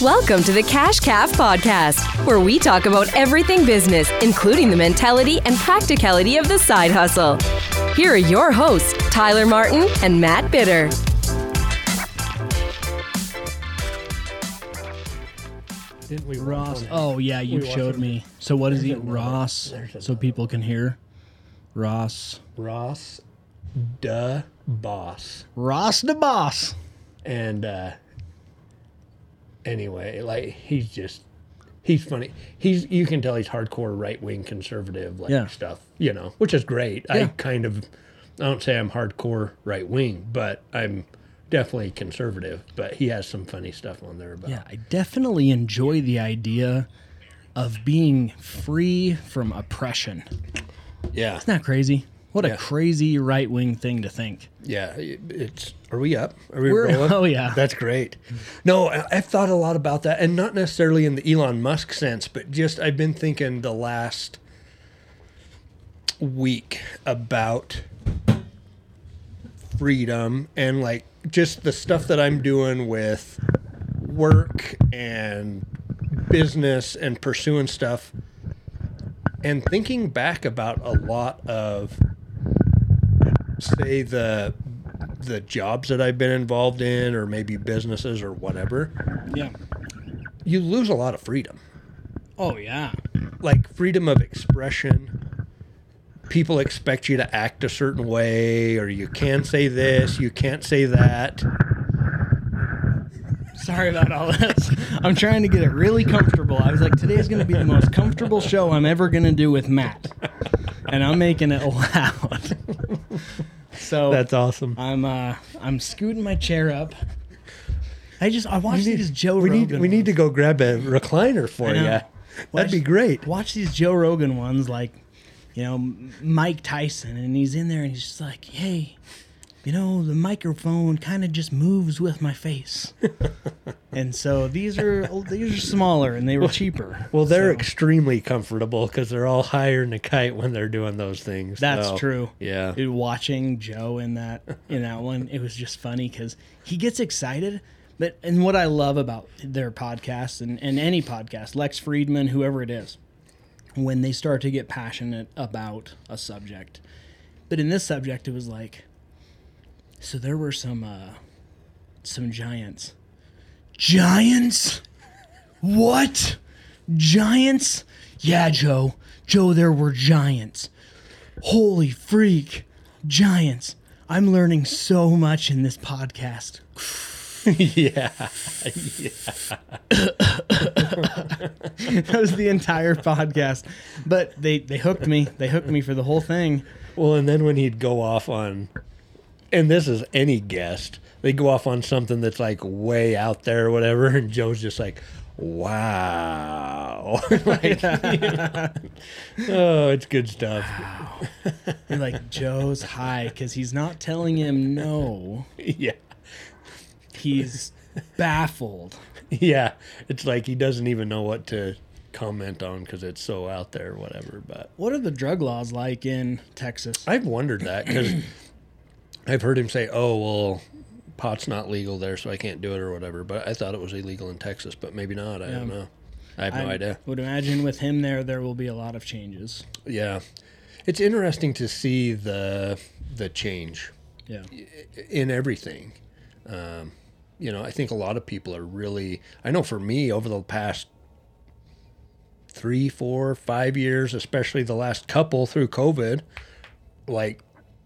Welcome to the Cash Calf Podcast, where we talk about everything business, including the mentality and practicality of the side hustle. Here are your hosts, Tyler Martin and Matt Bitter. Didn't we Ross. Oh yeah, you showed me. So what is he? Ross, so people can hear. Ross. Ross, duh, boss, Ross the boss. and uh, anyway, like he's just he's funny. He's you can tell he's hardcore right wing conservative like Yeah. stuff, you know, which is great. I Yeah. kind of I don't say I'm hardcore right wing, but I'm definitely conservative. But he has some funny stuff on there about Yeah, I definitely enjoy the idea of being free from oppression. yeah. Isn't that crazy? What Yeah. a crazy right wing thing to think. Yeah, it's. Are we up? Are we We're- rolling? oh, yeah. that's great. No, I've thought a lot about that, and not necessarily in the Elon Musk sense, but just I've been thinking the last week about freedom and like just the stuff that I'm doing with work and business and pursuing stuff, and thinking back about a lot of say the the jobs that I've been involved in or maybe businesses or whatever, Yeah. you lose a lot of freedom. Oh yeah. Like freedom of expression. People expect you to act a certain way or you can say this, you can't say that. Sorry about all this. I'm trying to get it really comfortable. I was like, today's going to be the most comfortable show I'm ever going to do with Matt, and I'm making it loud. So That's awesome. I'm uh I'm scooting my chair up. I just I watched these Joe we Rogan. need we need to go grab a recliner for you. That'd Watch- be great. Watch these Joe Rogan ones, like you know Mike Tyson, and he's in there and he's just like, hey, you know the microphone kind of just moves with my face. and so these are oh, these are smaller and they were cheaper. Well, they're So, extremely comfortable because they're all higher than a kite when they're doing those things. That's So, true. Yeah. Dude, watching Joe in that in that one, it was just funny because he gets excited. But and what I love about their podcast and, and any podcast, Lex Fridman, whoever it is, when they start to get passionate about a subject. But in this subject, it was like, so there were some uh, some giants. Giants? What? Giants? Yeah, Joe. Joe, there were giants. Holy freak. Giants. I'm learning so much in this podcast. yeah. That was the entire podcast. But they, they hooked me. They hooked me for the whole thing. Well, and then when he'd go off on, and this is any guest, they go off on something that's like way out there or whatever, and Joe's just like, wow. like, oh, it's good stuff. You're like, Joe's high because he's not telling him no. yeah. He's baffled. Yeah. It's like he doesn't even know what to comment on because it's so out there or whatever. But What are the drug laws like in Texas? I've wondered that because I've heard him say, "Oh, well, pot's not legal there, so I can't do it or whatever." But I thought it was illegal in Texas, but maybe not. I don't know. I have no idea. I idea. would imagine with him there, there will be a lot of changes. Yeah, it's interesting to see the the change Yeah. in everything. Um, you know, I think a lot of people are really. I know for me, over the past three, four, five years, especially the last couple through COVID, like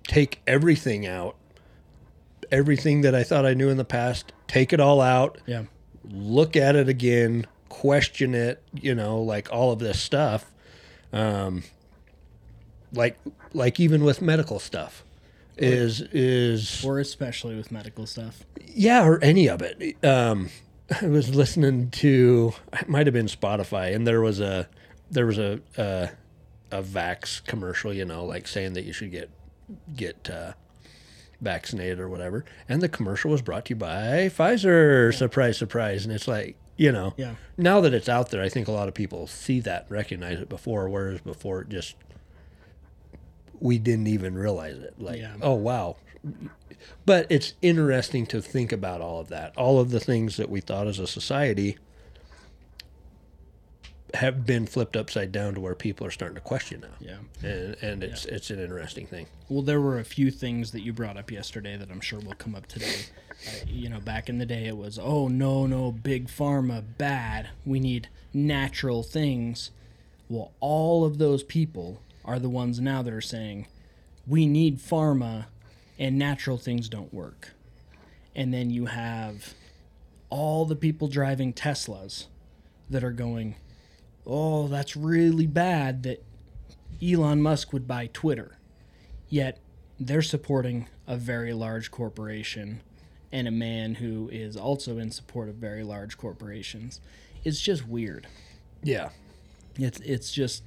take everything out. Everything that I thought I knew in the past, take it all out, Yeah. look at it again, question it, you know, like all of this stuff. Um, like like even with medical stuff is is Or especially with medical stuff. yeah, or any of it. Um, I was listening to it might have been Spotify, and there was a there was a a, a Vax commercial, you know, like saying that you should get get uh, vaccinated or whatever. And the commercial was brought to you by Pfizer. Surprise, surprise! And it's like you know, Yeah. now that it's out there, I think a lot of people see that, and recognize it before, whereas before it just we didn't even realize it. Like, Yeah. oh wow. But it's interesting to think about all of that, all of the things that we thought as a society have been flipped upside down to where people are starting to question now. Yeah. And and it's it's an interesting thing. Well, there were a few things that you brought up yesterday that I'm sure will come up today. Uh, you know, back in the day, it was, oh, no, no, big pharma, bad. We need natural things. Well, all of those people are the ones now that are saying, we need pharma and natural things don't work. And then you have all the people driving Teslas that are going, oh, that's really bad that Elon Musk would buy Twitter. Yet they're supporting a very large corporation and a man who is also in support of very large corporations. It's just weird. Yeah. It's it's just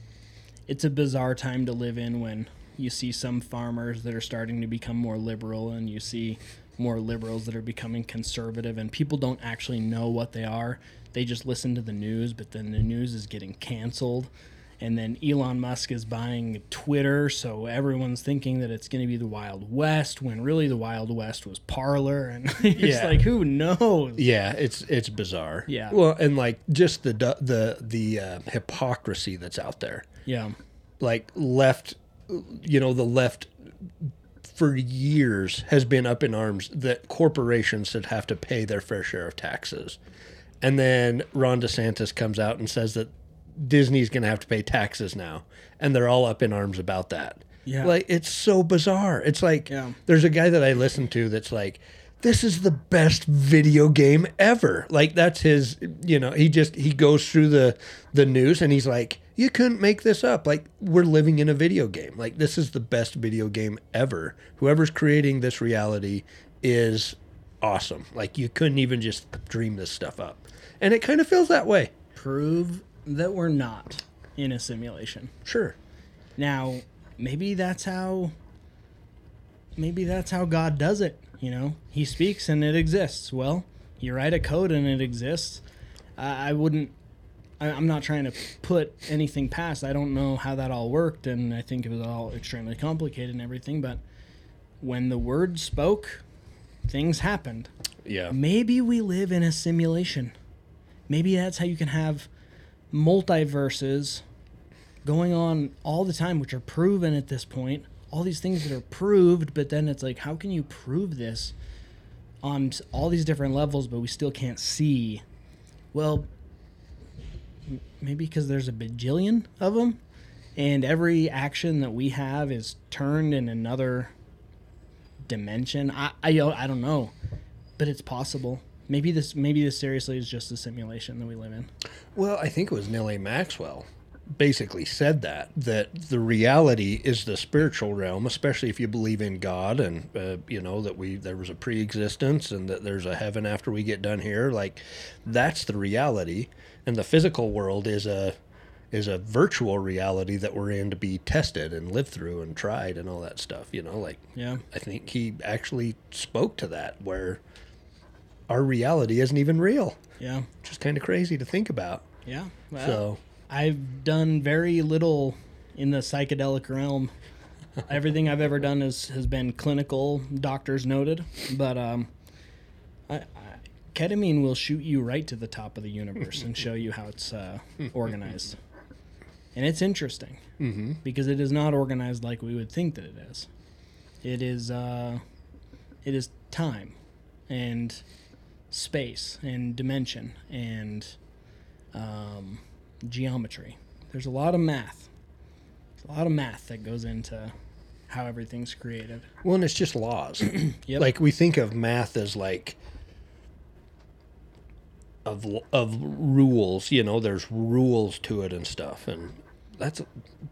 it's a bizarre time to live in when you see some farmers that are starting to become more liberal and you see more liberals that are becoming conservative and people don't actually know what they are. They just listen to the news, but then the news is getting canceled. And then Elon Musk is buying Twitter, so everyone's thinking that it's going to be the Wild West when really the Wild West was Parler and it's Yeah. like who knows? Yeah, it's it's bizarre. Yeah. Well, and like just the the the uh, hypocrisy that's out there. Yeah. Like left, you know, the left for years has been up in arms that corporations should have to pay their fair share of taxes. And then Ron DeSantis comes out and says that Disney's going to have to pay taxes now. And they're all up in arms about that. Yeah. Like, it's so bizarre. It's like, Yeah. there's a guy that I listen to that's like, this is the best video game ever. Like that's his, you know, he just he goes through the the news and he's like, you couldn't make this up. Like we're living in a video game. Like this is the best video game ever. Whoever's creating this reality is awesome. Like you couldn't even just dream this stuff up. And it kind of feels that way. Prove that we're not in a simulation. Sure. Now, maybe that's how maybe that's how God does it, you know? He speaks and it exists. Well, you write a code and it exists. I I wouldn't I, I'm not trying to put anything past. I don't know how that all worked, and I think it was all extremely complicated and everything. But when the word spoke, things happened. Yeah. Maybe we live in a simulation. Maybe that's how you can have multiverses going on all the time, which are proven at this point. All these things that are proved, but then it's like, how can you prove this on all these different levels, but we still can't see? Well, maybe because there's a bajillion of them, and every action that we have is turned in another dimension. I, I, I don't know, but it's possible. Maybe this maybe this seriously is just a simulation that we live in. Well, I think it was Neal A. Maxwell basically said that that the reality is the spiritual realm, especially if you believe in God and uh, you know that we there was a pre-existence and that there's a heaven after we get done here. Like that's the reality, and the physical world is a is a virtual reality that we're in to be tested and lived through and tried and all that stuff. You know, like Yeah. I think he actually spoke to that where our reality isn't even real, Yeah. which is kind of crazy to think about. Yeah. Well, So. I've done very little in the psychedelic realm. Everything I've ever done is, has been clinical, doctors noted. But um, I, I, ketamine will shoot you right to the top of the universe and show you how it's uh, organized. And it's interesting Mm-hmm. because it is not organized like we would think that it is. It is uh, it is time and space and dimension and um, geometry. There's a lot of math. There's a lot of math that goes into how everything's created. Well, and it's just laws. Yep. Like we think of math as like of of rules. You know, there's rules to it and stuff, and that's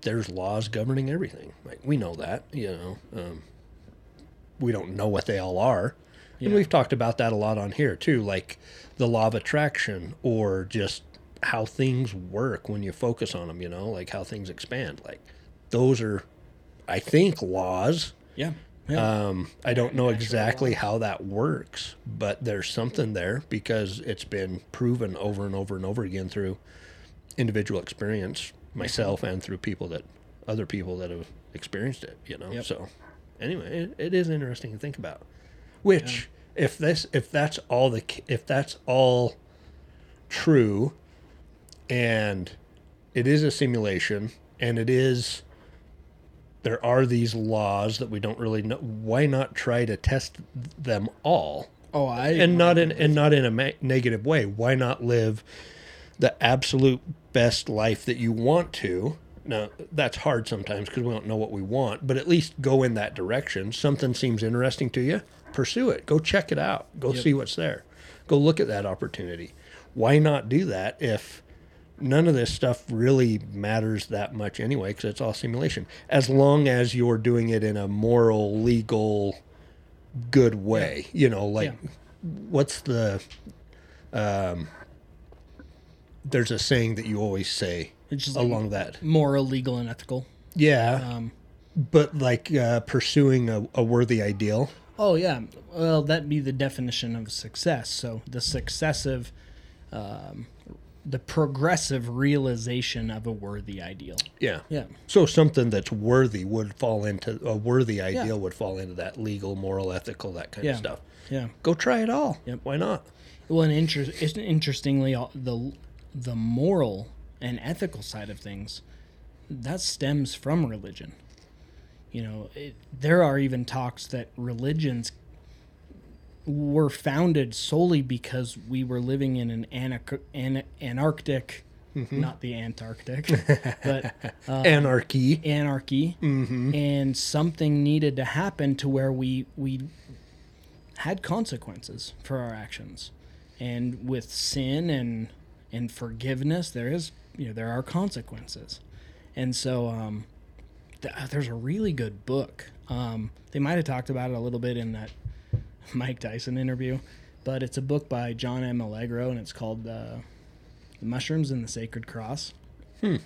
there's laws governing everything. Like we know that. You know, um, we don't know what they all are, and we've talked about that a lot on here too. Like the law of attraction, or just how things work when you focus on them. You know, like how things expand. Like those are, I think, laws. Yeah. yeah. Um, I don't know exactly how that works, but there's something there because it's been proven over and over and over again through individual experience, myself, and through people that other people that have experienced it. You know, Yep. so anyway, it, it is interesting to think about. Which, if this, if that's all the, if that's all true, and it is a simulation and it is there are these laws that we don't really know why not try to test them all Oh, I and not in and not in a ma- negative way why not live the absolute best life that you want to. Now that's hard sometimes because we don't know what we want but at least go in that direction. Something seems interesting to you pursue it. Go check it out. Go see what's there. Go look at that opportunity. Why not do that if none of this stuff really matters that much anyway because it's all simulation? As long as you're doing it in a moral legal good way you know like Yeah. what's the um there's a saying that you always say just like along that moral, legal, and ethical. yeah Um, but like uh pursuing a, a worthy ideal oh yeah, well that'd be the definition of success. So the successive, um, the progressive realization of a worthy ideal. yeah Yeah. so something that's worthy would fall into a worthy ideal would fall into that legal moral ethical that kind Yeah. of stuff Yeah. go try it all Yep. why not Well, and inter- interestingly, the the moral and ethical side of things that stems from religion. You know, it, there are even talks that religions were founded solely because we were living in an, anarch- an- anarctic, mm-hmm. not the Antarctic, but uh, anarchy. anarchy, mm-hmm. and something needed to happen to where we we had consequences for our actions, and with sin and and forgiveness, there is you know there are consequences, and so um, th- there's a really good book. Um, they might have talked about it a little bit in that Mike Tyson interview, but it's a book by John M. Allegro, and it's called uh, "The Mushrooms and the Sacred Cross." Hmm.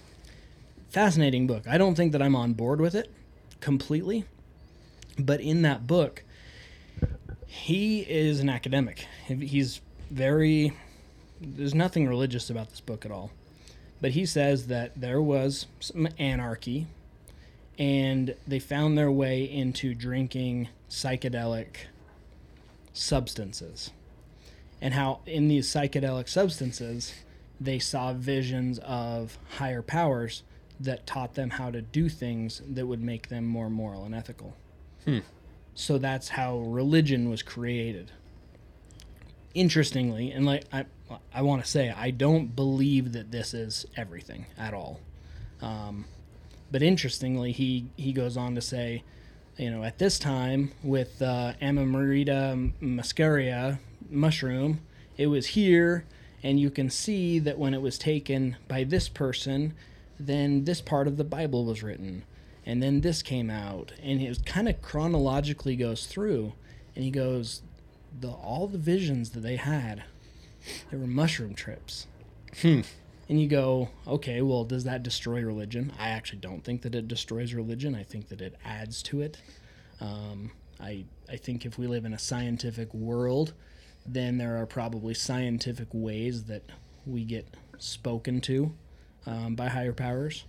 Fascinating book. I don't think that I'm on board with it completely, but in that book, he is an academic. He's very there's nothing religious about this book at all. But he says that there was some anarchy and they found their way into drinking psychedelic substances. And how in these psychedelic substances they saw visions of higher powers that taught them how to do things that would make them more moral and ethical. Hmm. So that's how religion was created. Interestingly, and like I, I want to say, I don't believe that this is everything at all. Um, but interestingly, he he goes on to say, you know, at this time with uh, Amanita muscaria mushroom, it was here, and you can see that when it was taken by this person, then this part of the Bible was written, and then this came out, and it kind of chronologically goes through, and he goes, the all the visions that they had, they were mushroom trips. And you go, okay, well, does that destroy religion? I actually don't think that it destroys religion. I think that it adds to it. Um, I I think if we live in a scientific world, then there are probably scientific ways that we get spoken to um, by higher powers.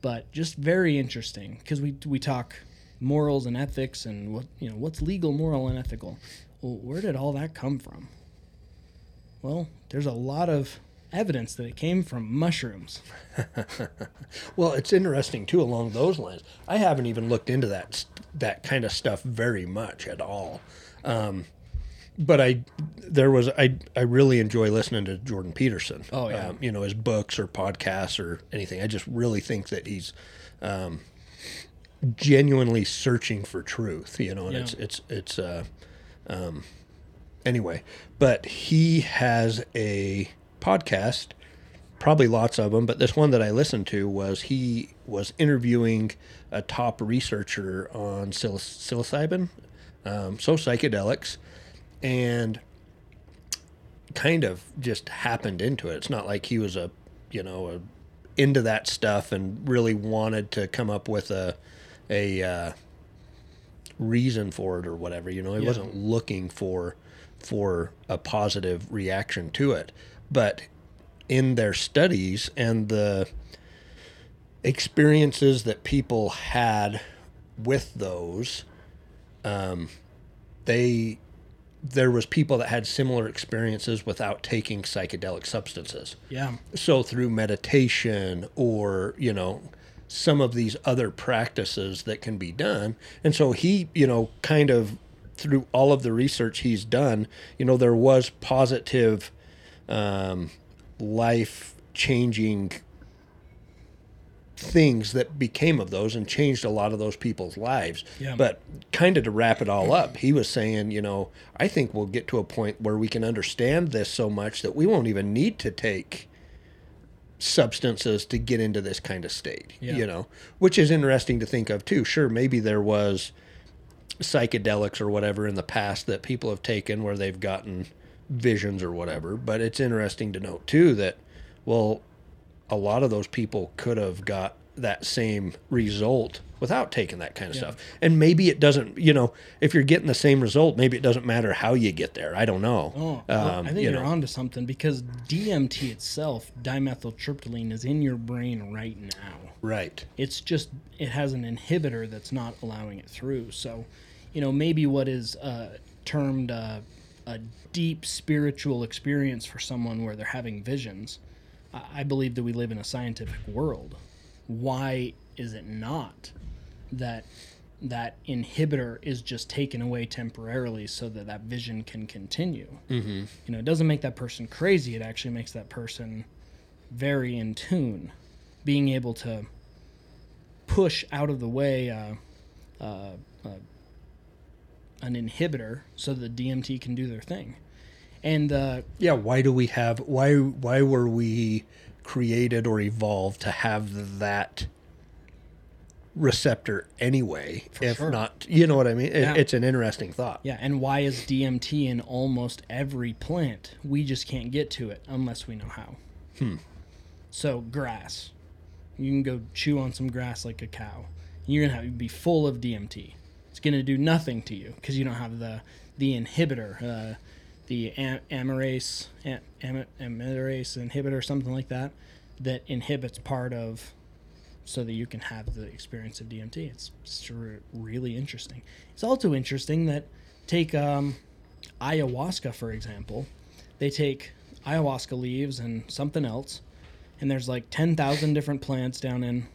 But just very interesting because we we talk morals and ethics and what you know what's legal, moral, and ethical. Well, where did all that come from? Well, there's a lot of evidence that it came from mushrooms. Well, it's interesting too along those lines. I haven't even looked into that that kind of stuff very much at all. Um, but I there was I I really enjoy listening to Jordan Peterson. Oh, yeah. Um, you know his books or podcasts or anything. I just really think that he's um, genuinely searching for truth. You know, and Yeah. it's it's it's uh, um, anyway. But he has a podcast probably lots of them, but this one that I listened to was he was interviewing a top researcher on psil- psilocybin, um, so psychedelics, and kind of just happened into it. It's not like he was a, you know, a, into that stuff and really wanted to come up with a, a uh, reason for it or whatever. You know, he Yeah. wasn't looking for for a positive reaction to it, but in their studies and the experiences that people had with those, um, they there was people that had similar experiences without taking psychedelic substances. Yeah. So through meditation or, you know, some of these other practices that can be done. And so he, you know, kind of through all of the research he's done, you know, there was positive um, life changing things that became of those and changed a lot of those people's lives. Yeah. But kind of to wrap it all up, he was saying, you know, I think we'll get to a point where we can understand this so much that we won't even need to take substances to get into this kind of state, Yeah. you know, which is interesting to think of too. Sure, maybe there was psychedelics or whatever in the past that people have taken where they've gotten visions or whatever, but it's interesting to note too that well a lot of those people could have got that same result without taking that kind of stuff. And maybe it doesn't, you know, if you're getting the same result, maybe it doesn't matter how you get there. I don't know. Oh, Um, I think you are onto something because DMT itself, dimethyltryptamine, is in your brain right now. Right. It's just it has an inhibitor that's not allowing it through. So, you know, maybe what is uh, termed uh, a deep spiritual experience for someone where they're having visions. I believe that we live in a scientific world. Why is it not that that inhibitor is just taken away temporarily so that that vision can continue? Mm-hmm. You know, it doesn't make that person crazy. It actually makes that person very in tune, being able to push out of the way uh, uh, uh, an inhibitor so that DMT can do their thing. And uh, Yeah, why do we have why why were we created or evolved to have that receptor anyway if sure. not you know what i mean It- Yeah. it's an interesting thought yeah, and why is DMT in almost every plant? We just can't get to it unless we know how. hmm. So grass, you can go chew on some grass like a cow. You're gonna have be full of DMT. It's gonna do nothing to you because you don't have the the inhibitor, uh, the am- amylase am- am- inhibitor, something like that, that inhibits part of so that you can have the experience of DMT. It's sure really interesting. It's also interesting that take um, ayahuasca for example. They take ayahuasca leaves and something else, and there's like ten thousand different plants down in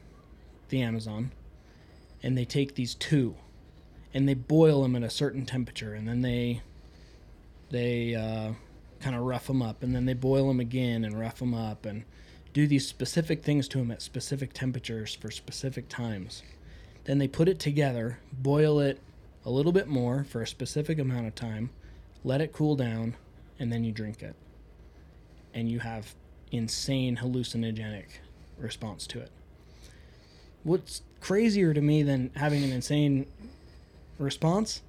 the Amazon, and they take these two, and they boil them at a certain temperature, and then they they uh, kind of rough them up, and then they boil them again and rough them up, and do these specific things to them at specific temperatures for specific times. Then they put it together, boil it a little bit more for a specific amount of time, let it cool down, and then you drink it. And you have insane hallucinogenic response to it. What's crazier to me than having an insane response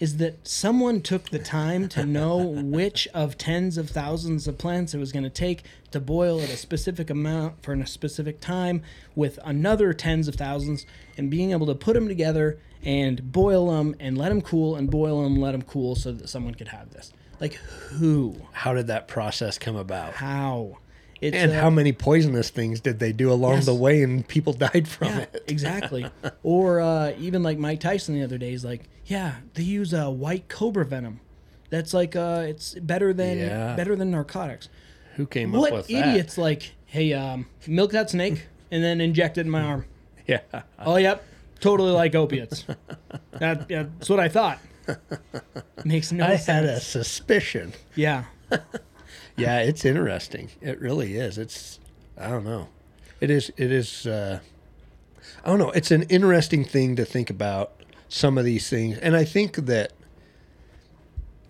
is that someone took the time to know which of tens of thousands of plants it was going to take to boil at a specific amount for a specific time with another tens of thousands and being able to put them together and boil them and let them cool and boil them let them cool so that someone could have this. Like who? How did that process come about? How it's and uh, how many poisonous things did they do along Yes. the way and people died from yeah, it exactly. Or uh, even like Mike Tyson the other day is like, yeah, they use uh, white cobra venom. That's like uh, it's better than Yeah. better than narcotics. who came up What with idiots like, hey, um, milk that snake and then inject it in my arm. yeah Oh, yep, totally like opiates. that, yeah, that's what I thought. Makes no i sense. had a suspicion Yeah, yeah it's interesting. It really is. It's i don't know. It is it is uh i don't know. It's an interesting thing to think about some of these things. And i think that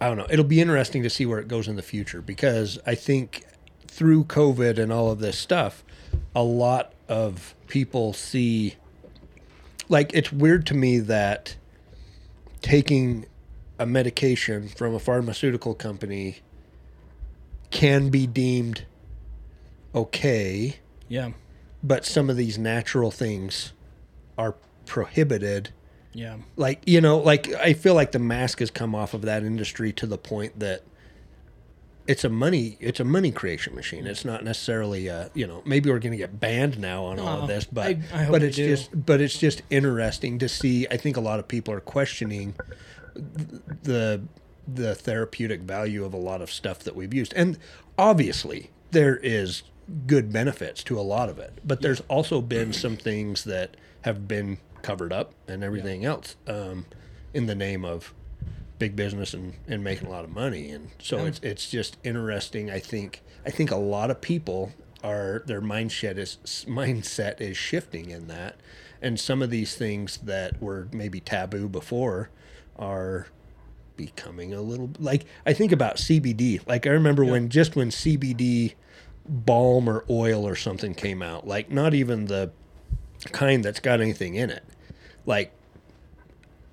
i don't know. It'll be interesting to see where it goes in the future because i think through covid and all of this stuff a lot of people see like it's weird to me that taking a medication from a pharmaceutical company can be deemed okay, yeah, but some of these natural things are prohibited. yeah, Like, you know, like I feel like the mask has come off of that industry to the point that it's a money it's a money creation machine. It's not necessarily uh, you know, maybe we're going to get banned now on all Oh, of this, but I- I but it's do. just but it's just interesting to see. I think a lot of people are questioning the the therapeutic value of a lot of stuff that we've used. And obviously, there is good benefits to a lot of it, but there's also been some things that have been covered up and everything else um, in the name of big business and, and making a lot of money. And so Yeah. it's it's just interesting. I think I think a lot of people are their mindset is mindset is shifting in that, and some of these things that were maybe taboo before are becoming a little like I think about CBD. Like I remember when just when CBD balm or oil or something came out, like not even the kind that's got anything in it. Like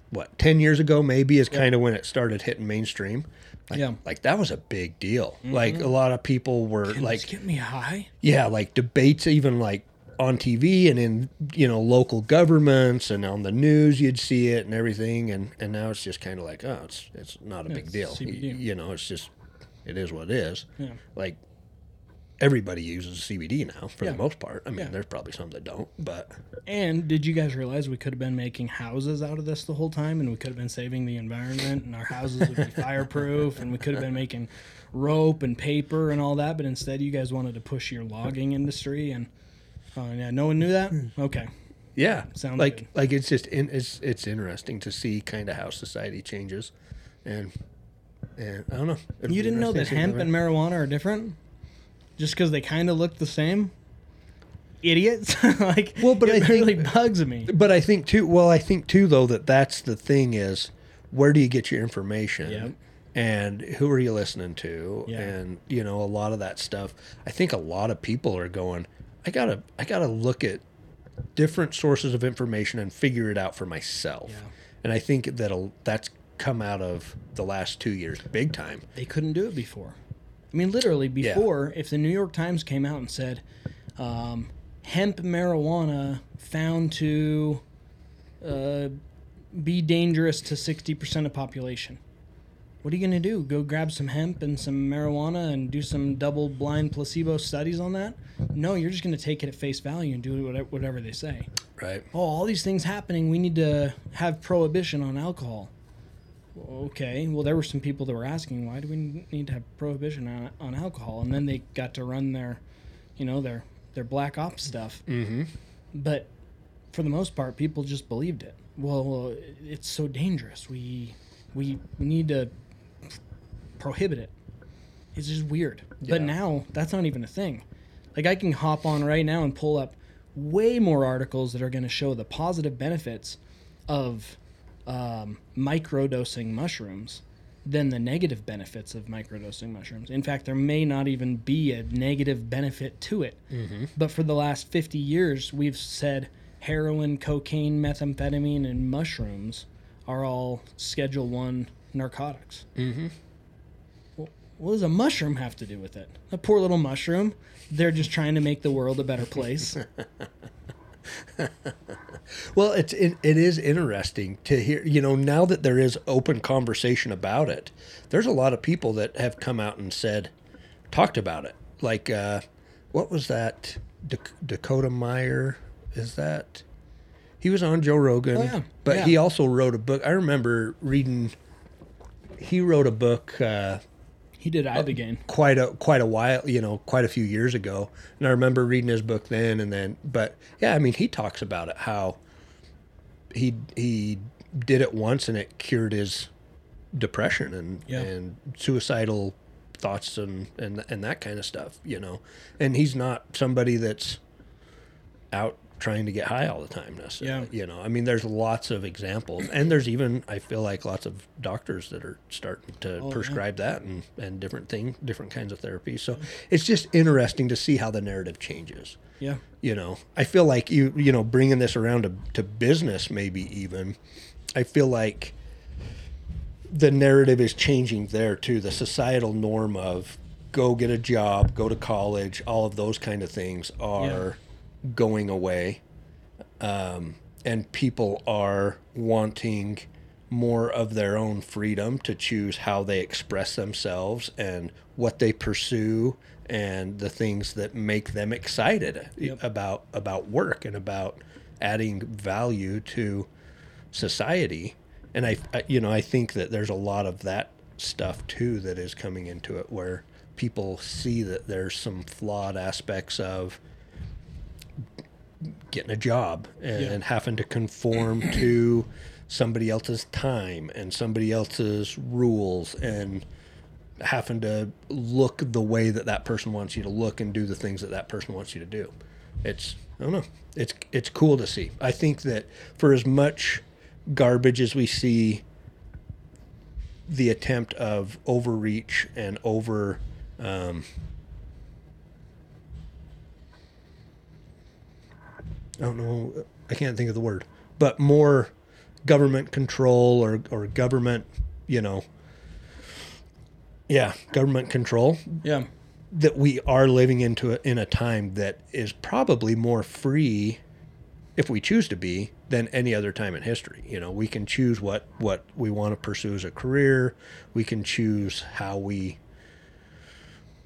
what, 10 years ago maybe is kind of when it started hitting mainstream. Like, Yeah. like that was a big deal. Like mm-hmm. a lot of people were Can like get me high? yeah, like debates even like on TV and in you know local governments and on the news you'd see it and everything and and now it's just kind of like oh it's it's not a big deal Y- CBD. you know it's just it is what it is Yeah. like everybody uses CBD now for Yeah. the most part I mean Yeah. there's probably some that don't but And did you guys realize we could have been making houses out of this the whole time, and we could have been saving the environment, and our houses would be fireproof, and we could have been making rope and paper and all that. But instead, you guys wanted to push your logging industry, and oh yeah, no one knew that. Hmm. Okay, yeah Sounds like good. like it's just in, it's it's interesting to see kind of how society changes and and I don't know It'd you didn't know that interesting to see hemp and marijuana are different, just because they kind of look the same. Idiots! like, Well, but it I think- bugs me. But I think too. Well, I think too though that that's the thing is where do you get your information? Yep. And who are you listening to? Yeah. And you know a lot of that stuff. I think a lot of people are going. I gotta. I gotta look at different sources of information and figure it out for myself. Yeah. And I think that'll that's come out of the last two years, big time. they couldn't do it before. I mean, literally, Yeah. before, if the New York Times came out and said, um, hemp marijuana found to uh, be dangerous to 60% of population. What are you going to do? Go grab some hemp and some marijuana and do some double blind placebo studies on that? No, you're just going to take it at face value and do whatever, whatever they say. Right. Oh, all these things happening. We need to have prohibition on alcohol. Okay, well, there were some people that were asking, why do we need to have prohibition on, on alcohol? And then they got to run their, you know, their their black ops stuff. Mm-hmm. But for the most part, people just believed it. Well, it's so dangerous. We we, we need to prohibit it. It's just weird. But now that's not even a thing. Like I can hop on right now and pull up way more articles that are going to show the positive benefits of um, microdosing mushrooms than the negative benefits of microdosing mushrooms. In fact, there may not even be a negative benefit to it. But for the last 50 years, we've said heroin, cocaine, methamphetamine, and mushrooms are all Schedule 1 narcotics. Mm-hmm. What does a mushroom have to do with it? A poor little mushroom. They're just trying to make the world a better place. Well, it's it, it is interesting to hear. You know, now that there is open conversation about it, there's a lot of people that have come out and said, talked about it. Like, uh, what was that? Dak- Dakota Meyer is that? He was on Joe Rogan, Oh, yeah. but Yeah. he also wrote a book. I remember reading. He wrote a book. Uh, he did uh, Ibogaine. quite a quite a while, you know, quite a few years ago. And I remember reading his book then and then. But yeah, I mean, he talks about it how he he did it once and it cured his depression and Yeah. and suicidal thoughts and and and that kind of stuff, you know. And he's not somebody that's out trying to get high all the time necessarily. Yeah. You know, I mean, there's lots of examples, and there's even I feel like lots of doctors that are starting to Oh, yeah. prescribe that and and different thing, different kinds of therapies. So it's just interesting to see how the narrative changes. Yeah. You know, I feel like you you know bringing this around to to business maybe even. I feel like the narrative is changing there too. The societal norm of go get a job, go to college, all of those kind of things are going away. Um, and people are wanting more of their own freedom to choose how they express themselves and what they pursue and the things that make them excited Yep. about about work and about adding value to society and I, I you know i think that there's a lot of that stuff too that is coming into it where people see that there's some flawed aspects of getting a job and Yeah. having to conform to somebody else's time and somebody else's rules and having to look the way that that person wants you to look and do the things that that person wants you to do. It's I don't know. It's it's cool to see. I think that for as much garbage as we see the attempt of overreach and over um, I don't know I can't think of the word but more government control or or government you know yeah government control. Yeah. that we are living into a, in a time that is probably more free if we choose to be than any other time in history. You know we can choose what what we want to pursue as a career. We can choose how we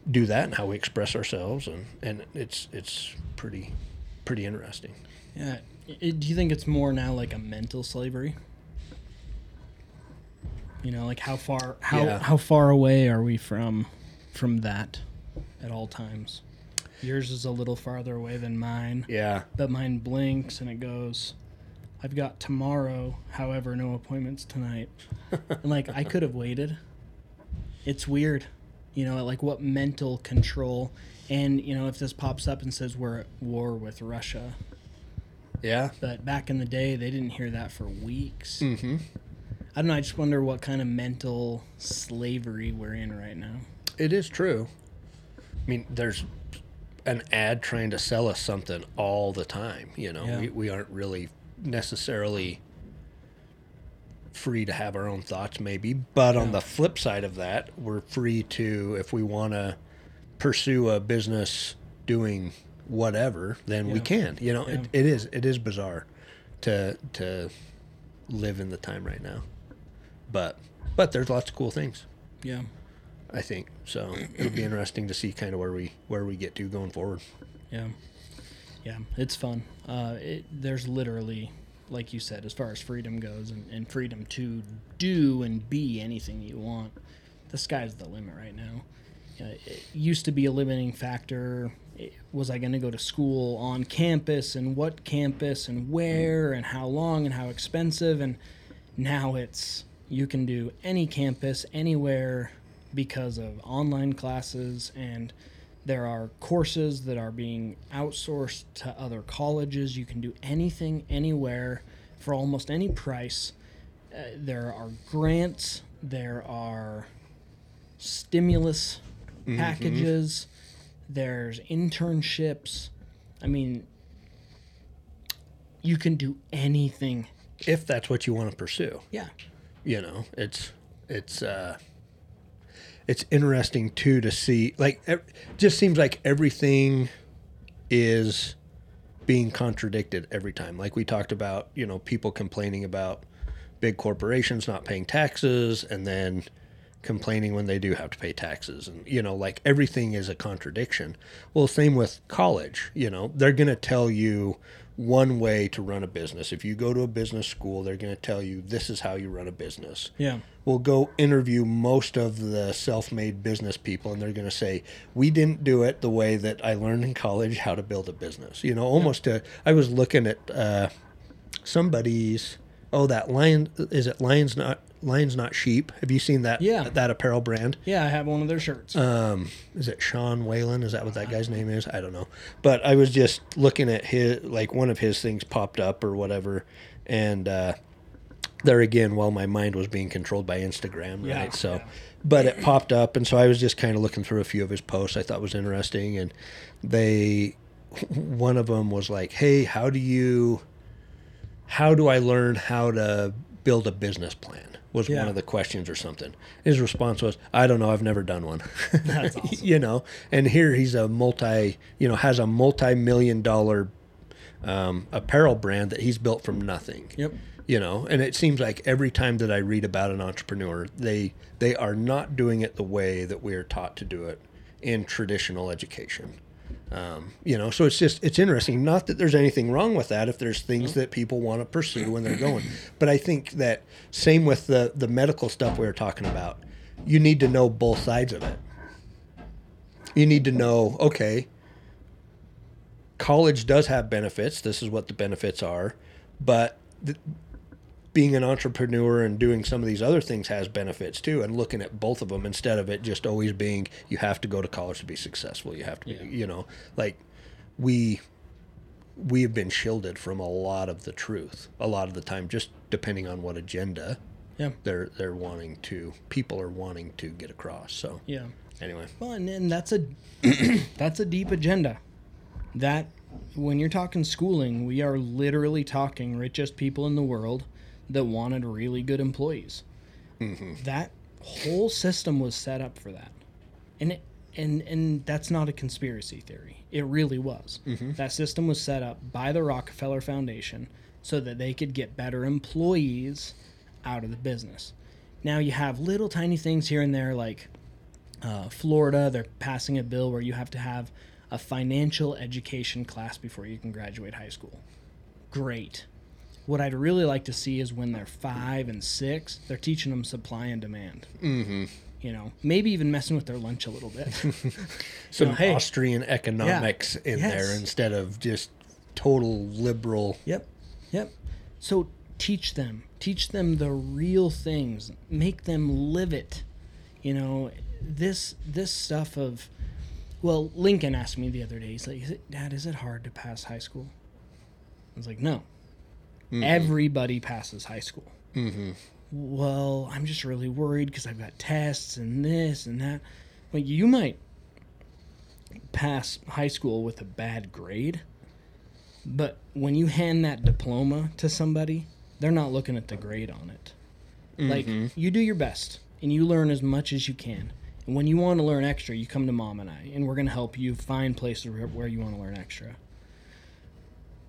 do that and how we express ourselves. And and it's it's pretty pretty interesting Yeah. Do you think it's more now like a mental slavery? You know, like how far how Yeah. how far away are we from from that at all times? Yours is a little farther away than mine, yeah but mine blinks and it goes, "I've got tomorrow, however, no appointments tonight." and like I could have waited. It's weird, you know, like what mental control. And you know, if this pops up and says we're at war with Russia, yeah but back in the day, they didn't hear that for weeks. mm-hmm I don't know. I just wonder what kind of mental slavery we're in right now. It is true. I mean, there's an ad trying to sell us something all the time. You know, Yeah. we, we aren't really necessarily free to have our own thoughts, maybe. But on the flip side of that, we're free to, if we want to pursue a business doing whatever, then we can. You know, Yeah. it, it is it is bizarre to to live in the time right now. But but there's lots of cool things. Yeah. I think so. It'll be interesting to see kind of where we where we get to going forward. Yeah. Yeah. It's fun. Uh, it, there's literally, like you said, as far as freedom goes and, and freedom to do and be anything you want, the sky's the limit right now. Uh, it used to be a limiting factor. It- was I going to go to school on campus and what campus and where and how long and how expensive? And now it's you can do any campus anywhere because of online classes and there are courses that are being outsourced to other colleges. You can do anything anywhere for almost any price. Uh, there are grants. There are stimulus packages. There's internships. I mean you can do anything. If that's what you want to pursue, yeah. You know, it's it's uh it's interesting too to see like it just seems like everything is being contradicted every time. Like we talked about, you know, people complaining about big corporations not paying taxes and then complaining when they do have to pay taxes and you know like everything is a contradiction well same with college you know they're going to tell you one way to run a business. If you go to a business school they're going to tell you this is how you run a business. Yeah. We'll go interview most of the self-made business people and they're going to say we didn't do it the way that i learned in college how to build a business. You know almost to i was looking at uh, somebody's oh that lion is it lions not lions not sheep have you seen that Yeah. that apparel brand yeah i have one of their shirts um, is it Sean Whalen? Is that what that guy's name is? I don't know. But I was just looking at his, like one of his things popped up or whatever. And uh, there again, while my mind was being controlled by Instagram, Yeah, right? So, yeah. but it popped up. And so I was just kind of looking through a few of his posts I thought was interesting. And they, one of them was like, hey, how do you, how do I learn how to build a business plan? Was Yeah. one of the questions or something. His response was, I don't know, I've never done one. That's awesome. you know, and here he's a multi, you know, has a multi-million dollar um, apparel brand that he's built from nothing. Yep. You know, and it seems like every time that I read about an entrepreneur, they they are not doing it the way that we are taught to do it in traditional education. Um, you know, so it's just it's interesting. Not that there's anything wrong with that if there's things that people want to pursue when they're going, but I think that same with the the medical stuff we were talking about. you need to know both sides of it. You need to know, okay, college does have benefits. This is what the benefits are, but being an entrepreneur and doing some of these other things has benefits too. And looking at both of them instead of it just always being you have to go to college to be successful. You have to, be, Yeah. you know, like we we have been shielded from a lot of the truth a lot of the time, just depending on what agenda Yeah. they're they're wanting to people are wanting to get across. So Yeah. anyway, Well, and, and that's a that's a deep agenda. That when you're talking schooling, we are literally talking richest people in the world that wanted really good employees. That whole system was set up for that, and it, and and that's not a conspiracy theory. It really was. That system was set up by the Rockefeller Foundation so that they could get better employees out of the business. Now you have little tiny things here and there like uh, Florida, they're passing a bill where you have to have a financial education class before you can graduate high school. Great. What I'd really like to see is when they're five and six, they're teaching them supply and demand. Mm-hmm. You know, maybe even messing with their lunch a little bit. some know, hey, Austrian economics in there instead of just total liberal. Yep. Yep. So teach them. Teach them the real things. Make them live it. You know, this this stuff of well, Lincoln asked me the other day, he's like, Dad, is it hard to pass high school? I was like, No. Everybody passes high school. Mm-hmm. Well, I'm just really worried because I've got tests and this and that. Well, you might pass high school with a bad grade, but when you hand that diploma to somebody, they're not looking at the grade on it. Like you do your best and you learn as much as you can. And when you want to learn extra, you come to mom and I, and we're going to help you find places where, where you want to learn extra.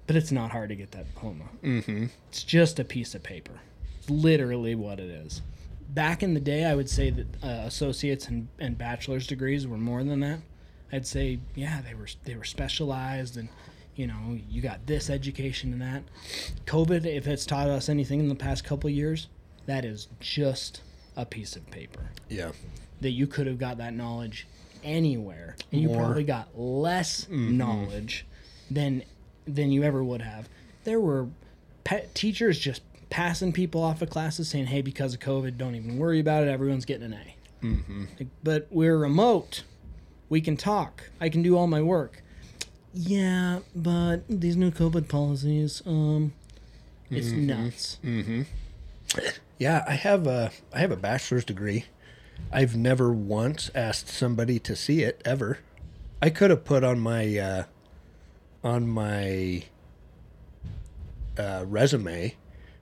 But it's not hard to get that diploma. Mm-hmm. It's just a piece of paper. It's literally what it is. Back in the day, I would say that uh, associates and, and bachelor's degrees were more than that. I'd say, yeah, they were they were specialized, and you know, you got this education and that. COVID, if it's taught us anything in the past couple years, that is just a piece of paper Yeah. that you could have got that knowledge anywhere and you More. probably got less knowledge than than you ever would have. There were pe- teachers just passing people off of classes saying hey because of covid don't even worry about it. Everyone's getting an a. Like, but we're remote. We can talk. I can do all my work. Yeah but these new covid policies um it's nuts. Yeah, I have a I have a bachelor's degree. I've never once asked somebody to see it ever. I could have put on my uh, on my uh, resume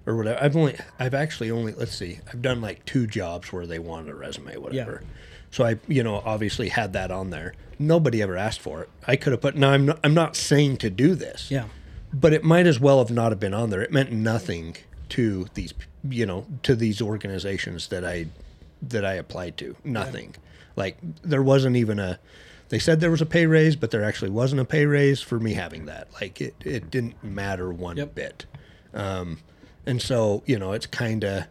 or whatever. I've only I've actually only let's see. I've done like two jobs where they wanted a resume, whatever. Yeah. So I, you know, obviously had that on there. Nobody ever asked for it. I could have put. Now I'm not, I'm not saying to do this yeah but it might as well have not have been on there. It meant nothing to these, you know, to these organizations that I that I applied to. Nothing. Like there wasn't even a. They said there was a pay raise, but there actually wasn't a pay raise for me having that. Like it, it didn't matter one Yep. bit. Um, and so you know, it's kind of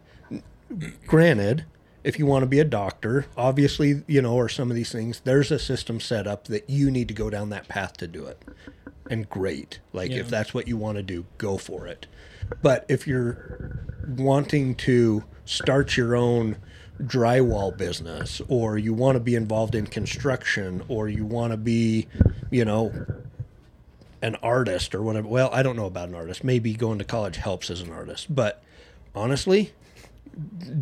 granted. If you want to be a doctor, obviously, you know, or some of these things, there's a system set up that you need to go down that path to do it and great. Like Yeah. if that's what you want to do, go for it. But if you're wanting to start your own drywall business or you want to be involved in construction or you want to be, you know, an artist or whatever. Well, I don't know about an artist. Maybe going to college helps as an artist, but honestly,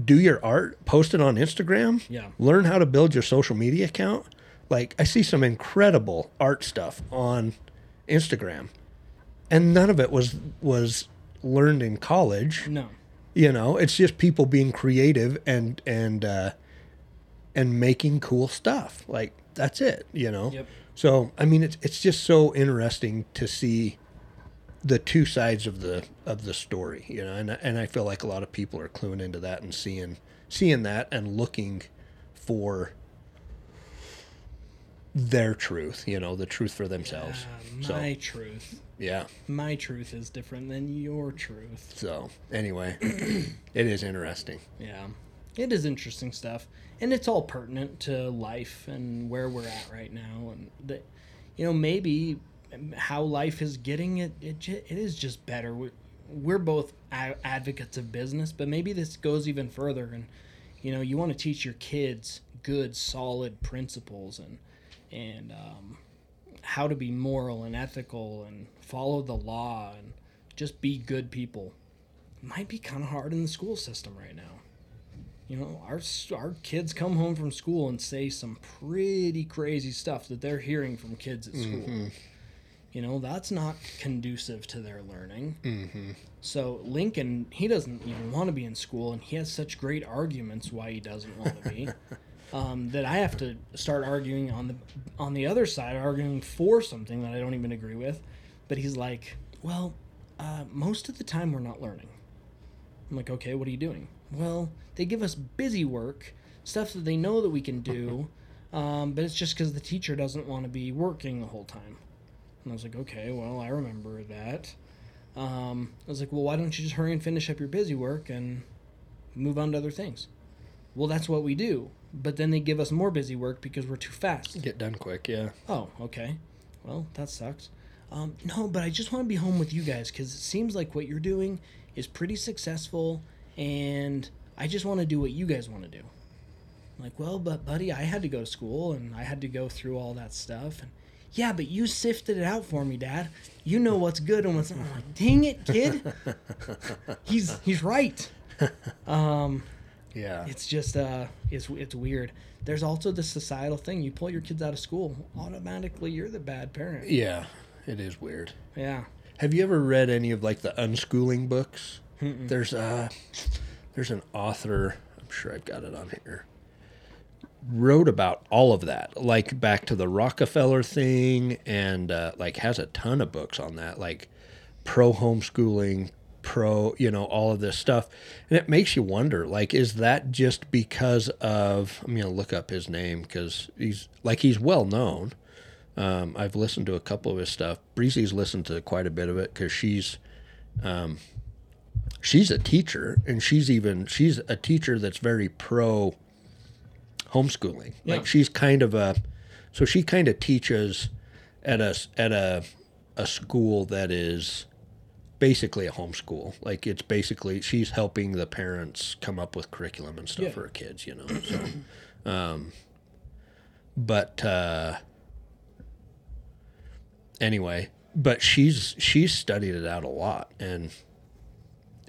do your art, post it on Instagram. Yeah. Learn how to build your social media account. Like I see some incredible art stuff on Instagram. And none of it was was learned in college. no You know, it's just people being creative and and uh and making cool stuff. Like that's it, you know. Yep. So, I mean it's it's just so interesting to see the two sides of the of the story, you know. And and I feel like a lot of people are cluing into that and seeing seeing that and looking for their truth, you know, the truth for themselves. Uh, my truth Yeah. my truth is different than your truth So, anyway, it is interesting. yeah it is interesting stuff, and it's all pertinent to life and where we're at right now, and that, you know, maybe how life is getting it. It it is just better. We, we're both advocates of business, but maybe this goes even further, and you know, you want to teach your kids good, solid principles and and um, how to be moral and ethical and follow the law and just be good people. Might be kind of hard in the school system right now. You know, our our kids come home from school and say some pretty crazy stuff that they're hearing from kids at school. You know, that's not conducive to their learning. Mm-hmm. So Lincoln, he doesn't even want to be in school, and he has such great arguments why he doesn't want to be. um, that I have to start arguing on the on the other side, arguing for something that I don't even agree with. But he's like, well, uh, most of the time we're not learning. I'm like, okay, what are you doing? Well, they give us busy work, stuff that they know that we can do, um, but it's just because the teacher doesn't want to be working the whole time. And I was like, okay, well, I remember that. Um, I was like, well, why don't you just hurry and finish up your busy work and move on to other things? Well, that's what we do. But then they give us more busy work because we're too fast. Get done quick, yeah. Oh, okay. Well, that sucks. Um, no, but I just want to be home with you guys because it seems like what you're doing is pretty successful, and I just want to do what you guys want to do. I'm like, well, but buddy, I had to go to school and I had to go through all that stuff. And yeah, but you sifted it out for me, Dad. You know what's good and what's not. I'm like, dang it, kid. he's he's right. Yeah. It's just uh, it's it's weird. There's also the societal thing. You pull your kids out of school, automatically you're the bad parent. yeah, it is weird. Yeah. Have you ever read any of like the unschooling books? There's uh there's an author, I'm sure I've got it on here. Wrote about all of that, like back to the Rockefeller thing and uh, like has a ton of books on that, like pro homeschooling, pro, you know, all of this stuff. And it makes you wonder, like, is that just because of I'm gonna look up his name because he's like he's well known. Um, I've listened to a couple of his stuff. Breezy's listened to quite a bit of it because she's, um, she's a teacher and she's even she's a teacher that's very pro homeschooling. Yeah. Like she's kind of a, so she kind of teaches at a at a a school that is basically a homeschool. Like it's basically she's helping the parents come up with curriculum and stuff Yeah. for her kids. You know, so, um, but. uh anyway, but she's she's studied it out a lot and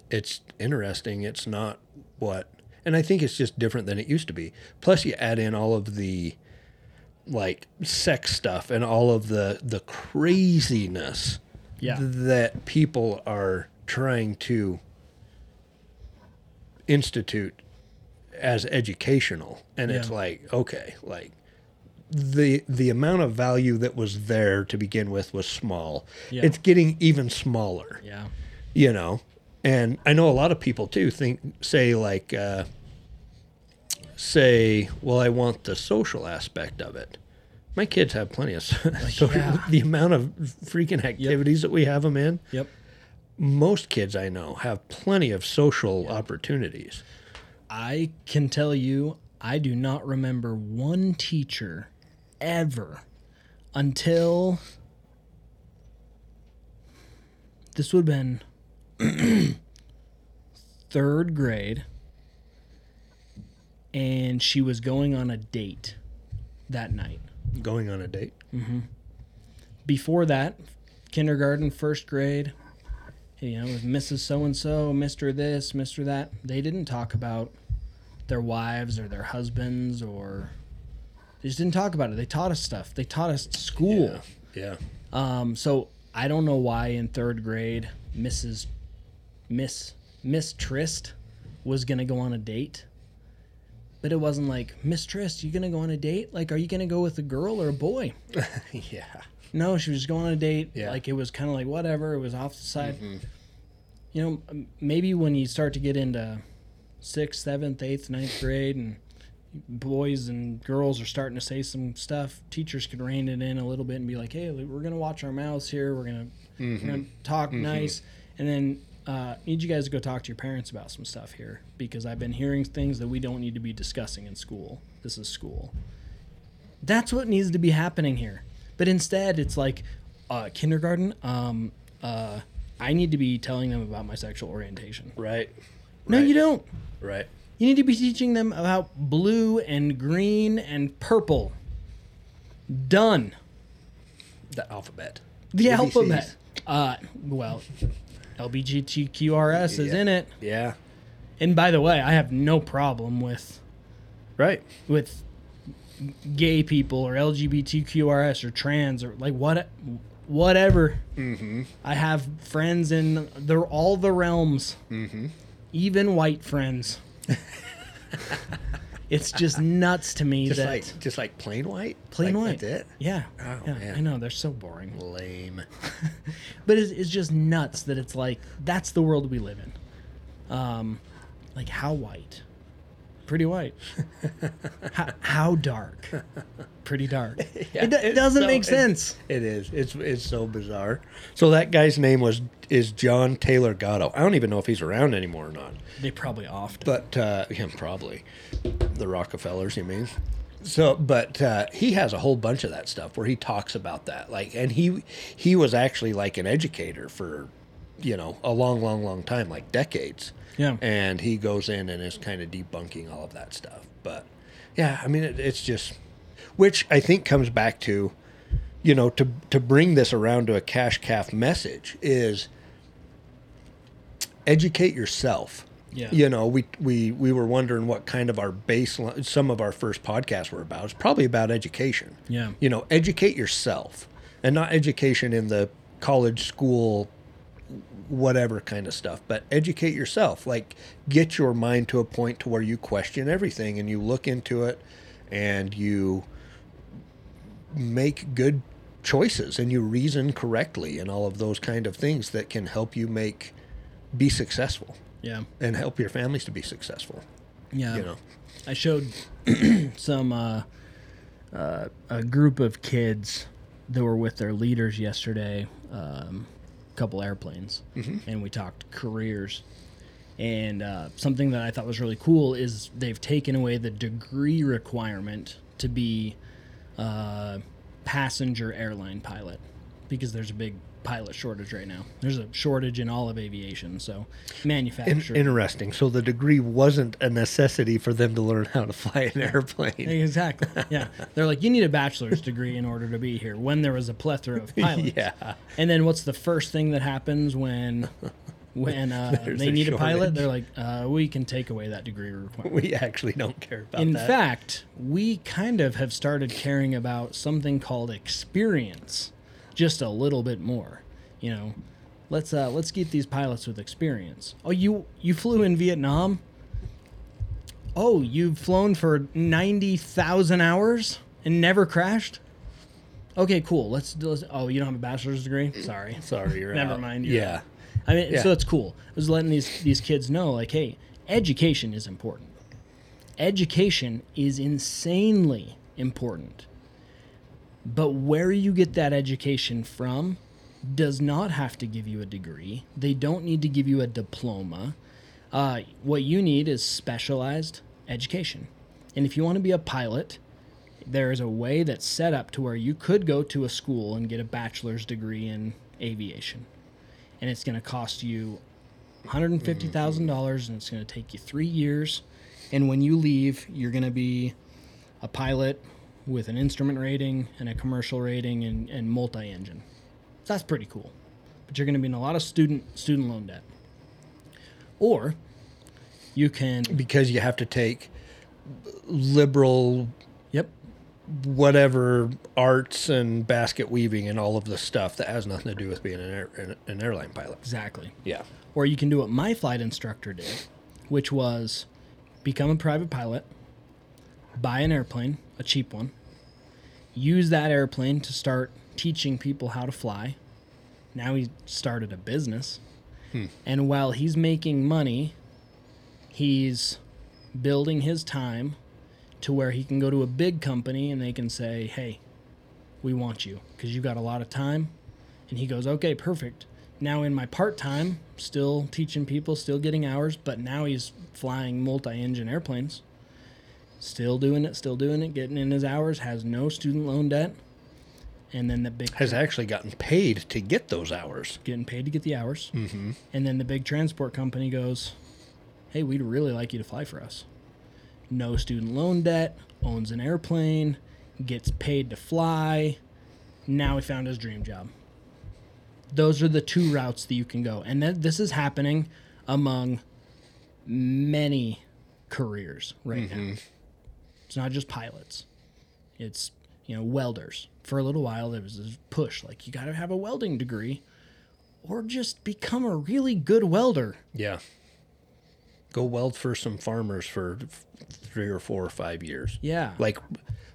it's interesting. It's not what and I think it's just different than it used to be. Plus you add in all of the like sex stuff and all of the the craziness Yeah. that people are trying to institute as educational and it's like okay like the the amount of value that was there to begin with was small Yeah. it's getting even smaller Yeah. you know and i know a lot of people too think say like uh say well i want the social aspect of it my kids have plenty of so yeah. the amount of freaking activities that we have them in Yep. most kids i know have plenty of social opportunities I can tell you, I do not remember one teacher ever until this would have been third grade, and she was going on a date that night. Going on a date Before that, kindergarten, first grade, you know, with Mrs. So and so, Mr. this, Mr. that. They didn't talk about their wives or their husbands or they just didn't talk about it. They taught us stuff. They taught us school. yeah Um, so I don't know why in third grade, Mrs. Miss Miss Trist was gonna go on a date. But it wasn't like, Mistress, you gonna go on a date? Like, are you gonna go with a girl or a boy? yeah No, she was going on a date. Yeah. Like it was kind of like whatever. It was off the side. Mm-hmm. You know, maybe when you start to get into sixth, seventh, eighth, ninth grade, and boys and girls are starting to say some stuff, teachers could rein it in a little bit and be like, "Hey, we're gonna watch our mouths here. We're gonna, we're gonna mm-hmm. talk mm-hmm. nice." And then uh, need you guys to go talk to your parents about some stuff here because I've been hearing things that we don't need to be discussing in school. This is school. That's what needs to be happening here. But instead, it's like uh, kindergarten. Um, uh, I need to be telling them about my sexual orientation. Right. No, Right. you don't. Right. You need to be teaching them about blue and green and purple. Done. The alphabet. The ABCs. alphabet. Uh, well, LBGTQRS is in it. Yeah. And by the way, I have no problem with Right. with gay people or LGBTQRS or trans or like what whatever. Mm-hmm. I have friends in they're all the realms. Mm-hmm. Even white friends. it's just nuts to me Just that like just like plain white. plain Like, white. That's it. Yeah, Oh, yeah, man. I know they're so boring. Lame. But it's, it's just nuts that it's like that's the world we live in. Um, like how white? Pretty white. how, how dark? Pretty dark. it, do- it doesn't so- make it- sense. It is. It's it's so bizarre. So that guy's name was is John Taylor Gatto. I don't even know if he's around anymore or not. They probably offed. But uh, yeah, probably the Rockefellers. You mean? So, but uh, he has a whole bunch of that stuff where he talks about that. Like, and he he was actually like an educator for you know a long, long, long time, like decades. Yeah. And he goes in and is kind of debunking all of that stuff. But yeah, I mean, it, it's just which I think comes back to you know to to bring this around to a cash calf message is educate yourself Yeah. you know we we we were wondering what kind of our baseline some of our first podcasts were about it's probably about education Yeah. you know educate yourself and not education in the college school whatever kind of stuff but educate yourself like get your mind to a point to where you question everything and you look into it and you make good choices and you reason correctly and all of those kind of things that can help you make be successful yeah. and help your families to be successful Yeah. you know I showed some uh, uh, a group of kids that were with their leaders yesterday, um, couple airplanes, and we talked careers. And uh, something that I thought was really cool is they've taken away the degree requirement to be uh, passenger airline pilot because there's a big pilot shortage right now. There's a shortage in all of aviation, so In- manufacturing. interesting so the degree wasn't a necessity for them to learn how to fly an airplane Exactly. Yeah. They're like, you need a bachelor's degree in order to be here when there was a plethora of pilots. yeah And then what's the first thing that happens when when uh, they a need a pilot? They're like, uh, we can take away that degree requirement. we actually don't care about In that In fact, we kind of have started caring about something called experience just a little bit more. You know, let's uh, let's get these pilots with experience. Oh, you you flew in Vietnam? Oh, you've flown for ninety thousand hours and never crashed? Okay, cool. Let's, let's. Oh, you don't have a bachelor's degree? Sorry. sorry you're Never out. mind, you're yeah I mean, Yeah. so it's cool. I was letting these these kids know, like, hey, education is important. Education is insanely important. But where you get that education from does not have to give you a degree. They don't need to give you a diploma. Uh, what you need is specialized education. And if you want to be a pilot, there is a way that's set up to where you could go to a school and get a bachelor's degree in aviation and it's going to cost you $150,000 and it's going to take you three years. And when you leave, you're going to be a pilot with an instrument rating and a commercial rating and, and multi engine. So that's pretty cool. But you're going to be in a lot of student student loan debt. Or you can, because you have to take liberal yep, whatever arts and basket weaving and all of the stuff that has nothing to do with being an, air, an, an airline pilot exactly. yeah Or you can do what my flight instructor did, which was become a private pilot, buy an airplane, a cheap one, use that airplane to start teaching people how to fly. Now he started a business. Hmm. And while he's making money, he's building his time to where he can go to a big company and they can say, hey, we want you because you got a lot of time. And he goes, okay, perfect. now in my part time, still teaching people, still getting hours, but now he's flying multi engine airplanes. Still doing it, still doing it, getting in his hours, has no student loan debt. And then the big Has actually gotten paid to get those hours. getting paid to get the hours. Mm-hmm. And then the big transport company goes, Hey, we'd really like you to fly for us. No student loan debt, owns an airplane, gets paid to fly. Now he found his dream job. Those are the two routes that you can go. And that this is happening among many careers right now. It's not just pilots. It's, you know, welders. For a little while there was this push like you got to have a welding degree or just become a really good welder. Yeah. Go weld for some farmers for three or four or five years. Yeah. Like,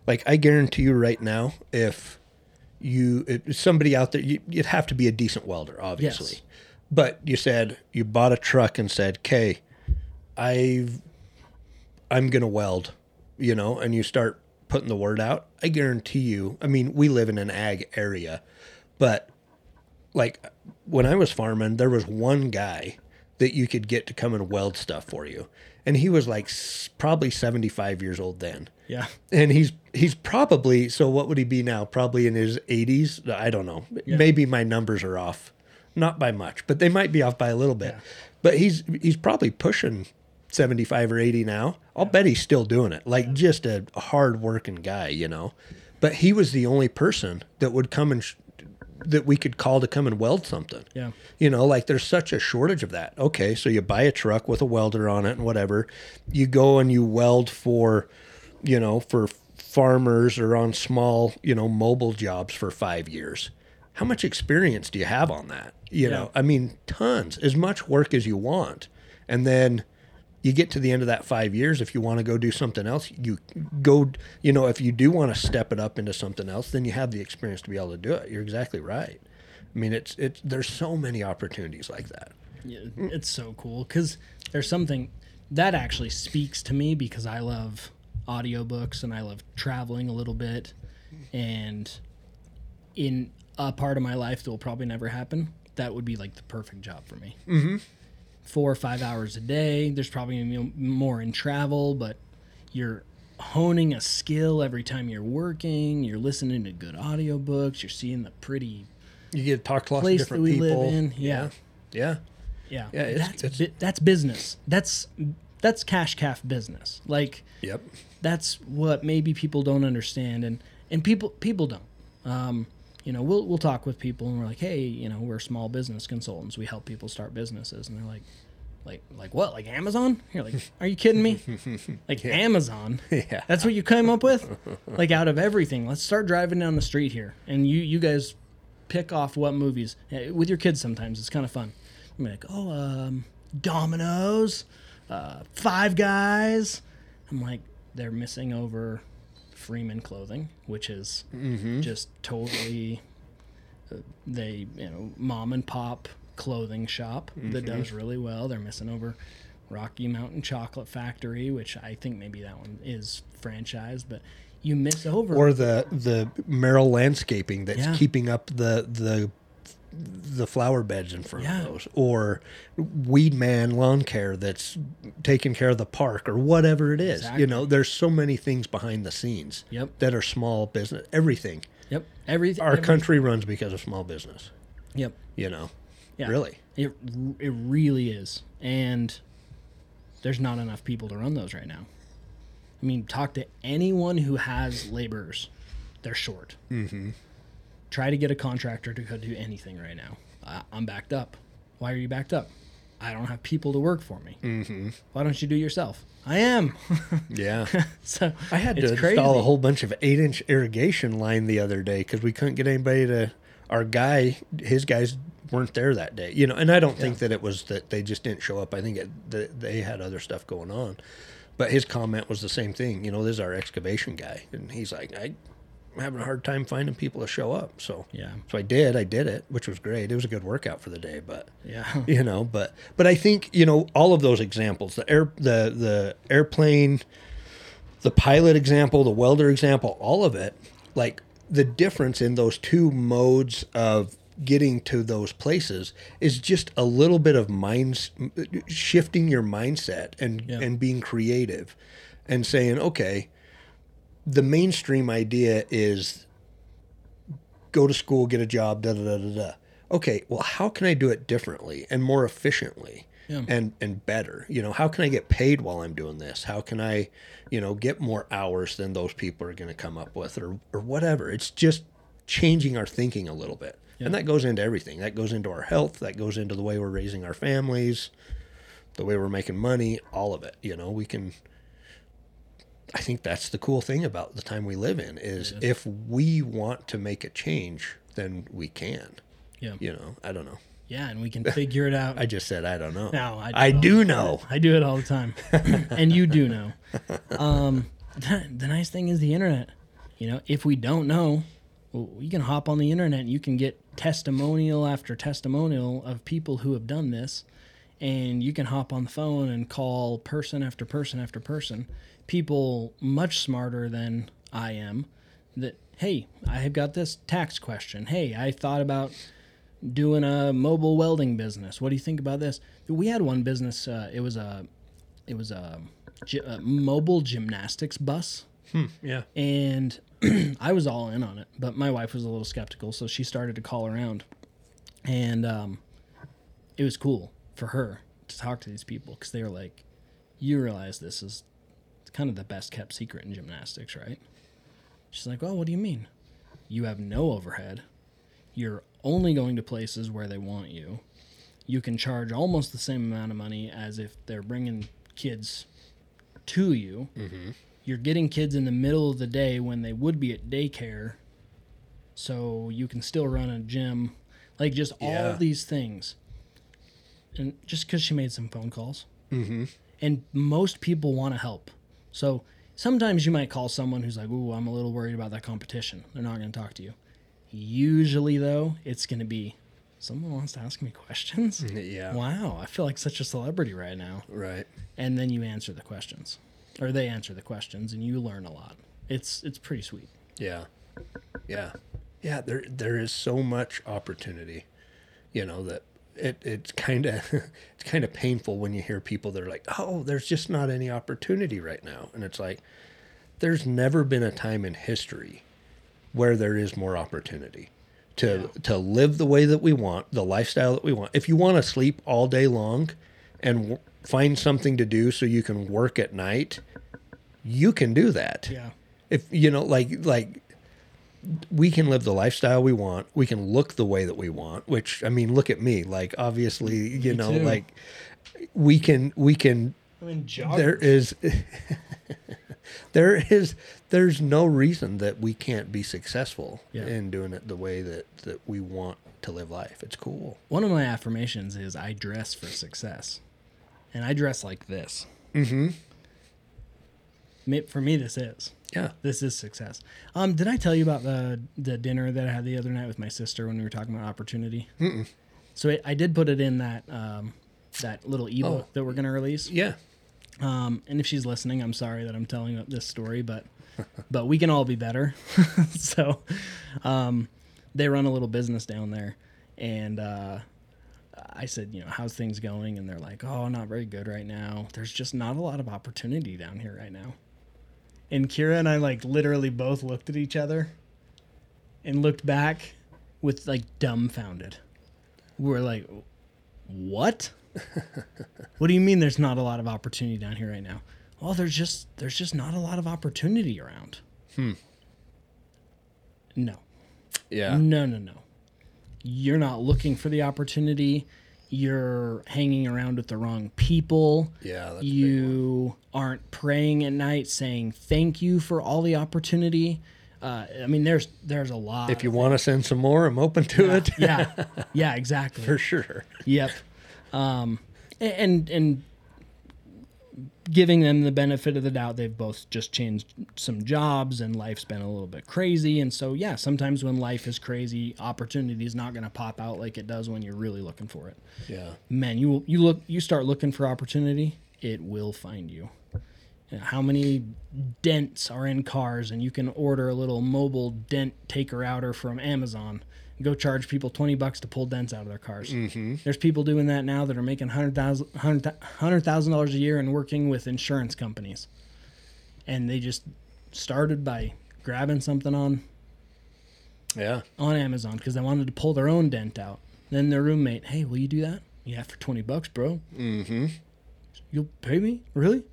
like I guarantee you right now, if you if somebody out there, you, you'd have to be a decent welder, obviously. Yes. But you said you bought a truck and said, "Okay, I've I'm gonna weld," you know, and you start putting the word out. I guarantee you. I mean, we live in an ag area, but like when I was farming, there was one guy that you could get to come and weld stuff for you, and he was like s- probably seventy five years old then Yeah. and he's he's probably so what would he be now probably in his 80s i don't know maybe my numbers are off not by much but they might be off by a little bit Yeah. but he's he's probably pushing 75 or 80 now i'll bet he's still doing it like just a hard working guy you know but he was the only person that would come and sh- that we could call to come and weld something Yeah. you know, like there's such a shortage of that. Okay, so you buy a truck with a welder on it and whatever. You go and you weld for, you know, for farmers or on small, you know, mobile jobs for five years. How much experience do you have on that? You know, I mean, tons, as much work as you want. And then you get to the end of that five years. If you want to go do something else, you go, you know, if you do want to step it up into something else, then you have the experience to be able to do it. You're exactly right. I mean, it's it's there's so many opportunities like that. Yeah, it's so cool because there's something that actually speaks to me because I love audiobooks and I love traveling a little bit. And in a part of my life that will probably never happen, that would be like the perfect job for me. Mm-hmm. Four or five hours a day. There's probably more in travel, but you're honing a skill every time you're working. You're listening to good audiobooks. You're seeing the pretty You get to talk to lots of different we people. live in. Yeah. yeah, Yeah, Yeah, it's- that's it's- bu- that's business. That's that's cash calf business. Like yep. that's what maybe people don't understand, and and people people don't. Um, you know, we'll we'll talk with people, and we're like, hey, you know, we're small business consultants. We help people start businesses, and they're like. Like, like what? Like Amazon? You're like, are you kidding me? Like Amazon? Yeah. That's what you came up with? Like out of everything, let's start driving down the street here, and you you guys pick off what movies Eh, with your kids. Sometimes it's kind of fun. I'm like, oh, um, Domino's, uh, Five Guys. I'm like, they're missing over Freeman clothing, which is just totally uh, they you know mom and pop clothing shop that does really well. They're missing over Rocky Mountain Chocolate Factory, which I think maybe that one is franchised, but you miss over Or the the Merrill landscaping that's Yeah. keeping up the the the flower beds in front Yeah. of those, or Weed Man Lawn Care that's taking care of the park, or whatever it is. Exactly. You know, there's so many things behind the scenes Yep. that are small business. Everything. Yep. Everything. Our country runs because of small business. Yep. You know, Yeah. really. It it really is, and there's not enough people to run those right now. I mean, talk to anyone who has laborers; they're short. Mm-hmm. Try to get a contractor to go do anything right now. I, I'm backed up. Why are you backed up? I don't have people to work for me. Mm-hmm. Why don't you do it yourself? I am. Yeah. so I had to crazy. install a whole bunch of eight inch irrigation line the other day because we couldn't get anybody to. Our guy, his guys weren't there that day, you know. And I don't think that it was that they just didn't show up. I think it, that they had other stuff going on. But his comment was the same thing. You know, this is our excavation guy, and he's like, I, I'm having a hard time finding people to show up. So Yeah. so I did. I did it, which was great. It was a good workout for the day, but Yeah. you know but but i think you know all of those examples the air the the airplane the pilot example the welder example all of it like the difference in those two modes of getting to those places is just a little bit of mind shifting your mindset and Yeah. and being creative and saying okay the mainstream idea is go to school get a job da da da da da. Okay well how can i do it differently and more efficiently Yeah. and and better? You know how can i get paid while i'm doing this? How can i you know get more hours than those people are going to come up with or or whatever? It's just changing our thinking a little bit. And that goes into everything. That goes into our health. That goes into the way we're raising our families the way we're making money all of it. You know we can i think that's the cool thing about the time we live in is if we want to make a change then we can Yeah. you know i don't know Yeah, and we can figure it out. i just said i don't know No, I I don't. do know I do it all the time, and you do know. Um, the nice thing is the internet. You know, if we don't know, well, you can hop on the internet and you can get testimonial after testimonial of people who have done this, and you can hop on the phone and call person after person after person, people much smarter than I am. That hey, I have got this tax question. Hey, I thought about doing a mobile welding business. What do you think about this? We had one business. Uh, it was a, it was a, a mobile gymnastics bus, yeah and I was all in on it. But my wife was a little skeptical, so she started to call around, and um, it was cool for her to talk to these people because they were like, "You realize this is kind of the best kept secret in gymnastics, right?" She's like, well, what do you mean? You have no overhead. You're only going to places where they want you. You can charge almost the same amount of money as if they're bringing kids to you. You're getting kids in the middle of the day when they would be at daycare, so you can still run a gym. Like just all these things. And just because she made some phone calls. Mm-hmm. And most people want to help. So sometimes you might call someone who's like, "Ooh, I'm a little worried about that competition." They're not going to talk to you. Usually, though, it's going to be someone wants to ask me questions. yeah Wow, I feel like such a celebrity right now. right And then you answer the questions, or they answer the questions, and you learn a lot. It's it's pretty sweet. Yeah. Yeah. Yeah, there there is so much opportunity. You know, that it it's kind of it's kind of painful when you hear people that are like, "Oh, there's just not any opportunity right now." And it's like there's never been a time in history where there is more opportunity to to live the way that we want, the lifestyle that we want. If you want to sleep all day long and w- find something to do so you can work at night, you can do that Yeah. if you know like like we can live the lifestyle we want we can look the way that we want which i mean look at me like obviously you know too. like we can we can I mean, there is there is there's no reason that we can't be successful Yeah. in doing it the way that that we want to live life it's cool One of my affirmations is I dress for success, and I dress like this. Mm-hmm. For me, this is yeah this is success. Um, did I tell you about the the dinner that I had the other night with my sister when we were talking about opportunity? Mm-mm. So it, I did put it in that um, that little ebook Oh. that we're gonna release. yeah Um, and if she's listening, I'm sorry that I'm telling this story, but but we can all be better. so, um, they run a little business down there, and uh, I said, you know, how's things going? And they're like, oh, not very good right now. There's just not a lot of opportunity down here right now. And Kira and I like literally both looked at each other and looked back with like dumbfounded. We were like, what? What do you mean there's not a lot of opportunity down here right now? Well, there's just there's just not a lot of opportunity around. Hmm. No. yeah No, no, no. You're not looking for the opportunity. You're hanging around with the wrong people. yeah that's a big one. you aren't praying at night saying thank you for all the opportunity. Uh, I mean, there's there's a lot. if you want to send some more i'm open to it yeah, yeah, exactly. for sure Yep. Um, and and giving them the benefit of the doubt, they've both just changed some jobs and life's been a little bit crazy. And so, yeah, sometimes when life is crazy, opportunity is not going to pop out like it does when you're really looking for it. yeah Man, you you look you start looking for opportunity, it will find you. You know, how many dents are in cars, and you can order a little mobile dent taker outer from Amazon. Go charge people twenty bucks to pull dents out of their cars. Mm-hmm. There's people doing that now that are making hundred thousand hundred thousand dollars a year and working with insurance companies, and they just started by grabbing something on Yeah. on Amazon because they wanted to pull their own dent out. Then their roommate, hey, will you do that? Yeah, for twenty bucks, bro. Mm-hmm. You'll pay me, really?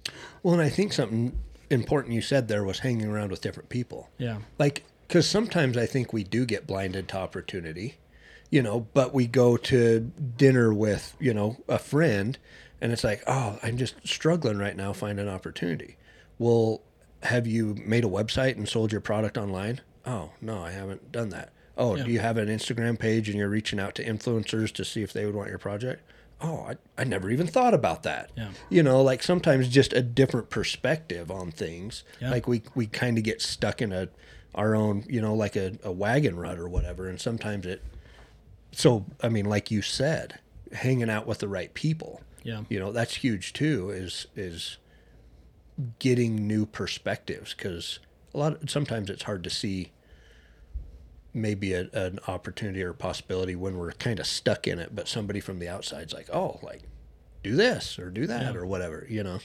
Well, and I think something important you said there was hanging around with different people. Yeah, Like, because sometimes I think we do get blinded to opportunity, you know, but we go to dinner with, you know, a friend and it's like, oh, I'm just struggling right now finding opportunity. Well, have you made a website and sold your product online? Oh, no, I haven't done that. Oh, Yeah. do you have an Instagram page and you're reaching out to influencers to see if they would want your project? Oh, I, I never even thought about that. Yeah. You know, like sometimes just a different perspective on things. Yeah. Like we, we kind of get stuck in a our own, you know, like a, a wagon rut or whatever. And sometimes it, so, I mean, like you said, hanging out with the right people, yeah, you know, that's huge too, is, is getting new perspectives. Cause a lot of, sometimes it's hard to see maybe a, an opportunity or possibility when we're kind of stuck in it, but somebody from the outside's like, oh, like do this or do that Yeah. or whatever, you know?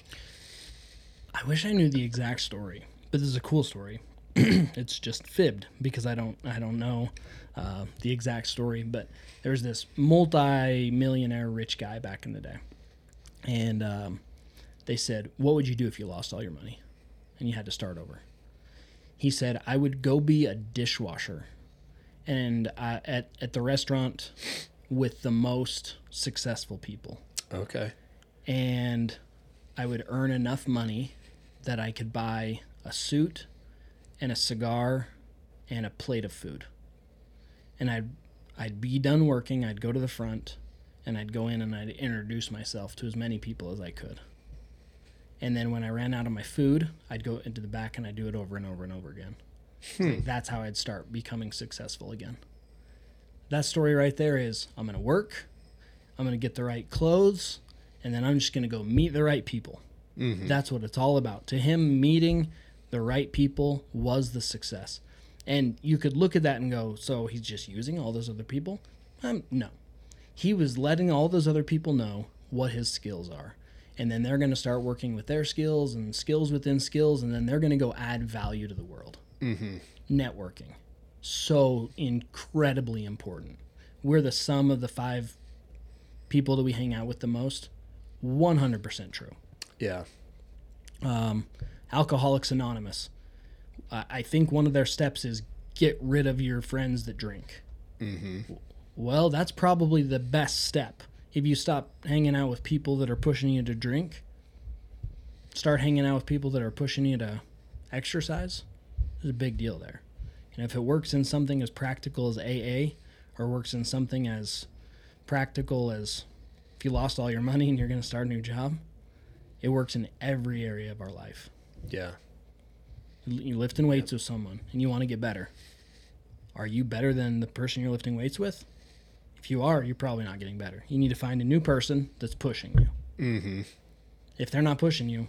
I wish I knew the exact story, but this is a cool story. it's just fibbed because I don't I don't know uh, the exact story. But there's this multi-millionaire rich guy back in the day, and um, they said, "What would you do if you lost all your money and you had to start over?" He said, "I would go be a dishwasher, and uh, at at the restaurant with the most successful people." Okay. and I would earn enough money that I could buy a suit and a cigar and a plate of food. And I'd I'd be done working, I'd go to the front and I'd go in and I'd introduce myself to as many people as I could. And then when I ran out of my food, I'd go into the back and I'd do it over and over and over again. It's like, hmm. that's how I'd start becoming successful again. That story right there is I'm going to work, I'm going to get the right clothes, and then I'm just going to go meet the right people. Mm-hmm. That's what it's all about. To him, meeting the right people was the success. And you could look at that and go, so he's just using all those other people? Um, no. He was letting all those other people know what his skills are. And then they're going to start working with their skills and skills within skills, and then they're going to go add value to the world. Networking. So incredibly important. We're the sum of the five people that we hang out with the most. 100% true. Yeah. Alcoholics Anonymous. Uh, I think one of their steps is get rid of your friends that drink. Mm-hmm. Well, that's probably the best step. If you stop hanging out with people that are pushing you to drink, start hanging out with people that are pushing you to exercise, there's a big deal there. And if it works in something as practical as AA, or works in something as practical as if you lost all your money and you're going to start a new job, it works in every area of our life. Yeah. You're lifting weights with someone and you want to get better. Are you better than the person you're lifting weights with? If you are, you're probably not getting better. You need to find a new person that's pushing you. Mm-hmm. If they're not pushing you,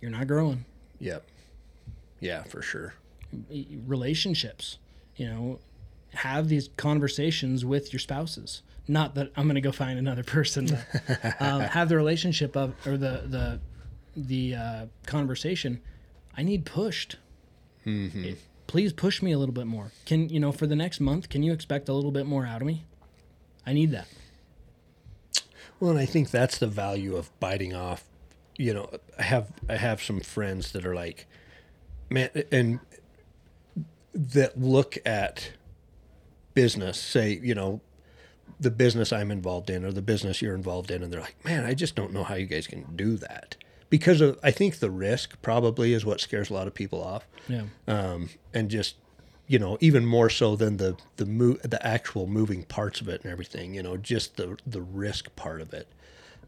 you're not growing. Yep. Yeah, for sure. Relationships, you know, have these conversations with your spouses. Not that I'm going to go find another person. But, um, have the relationship of or the the the uh, conversation. I need pushed. It- please push me a little bit more. Can you know for the next month? Can you expect a little bit more out of me? I need that. Well, and I think that's the value of biting off. You know, I have I have some friends that are like, man, and that look at business, say, you know, the business I'm involved in or the business you're involved in, and they're like, man, I just don't know how you guys can do that because of I think the risk probably is what scares a lot of people off. Yeah. um, and just you know even more so than the the mo- the actual moving parts of it and everything you know just the the risk part of it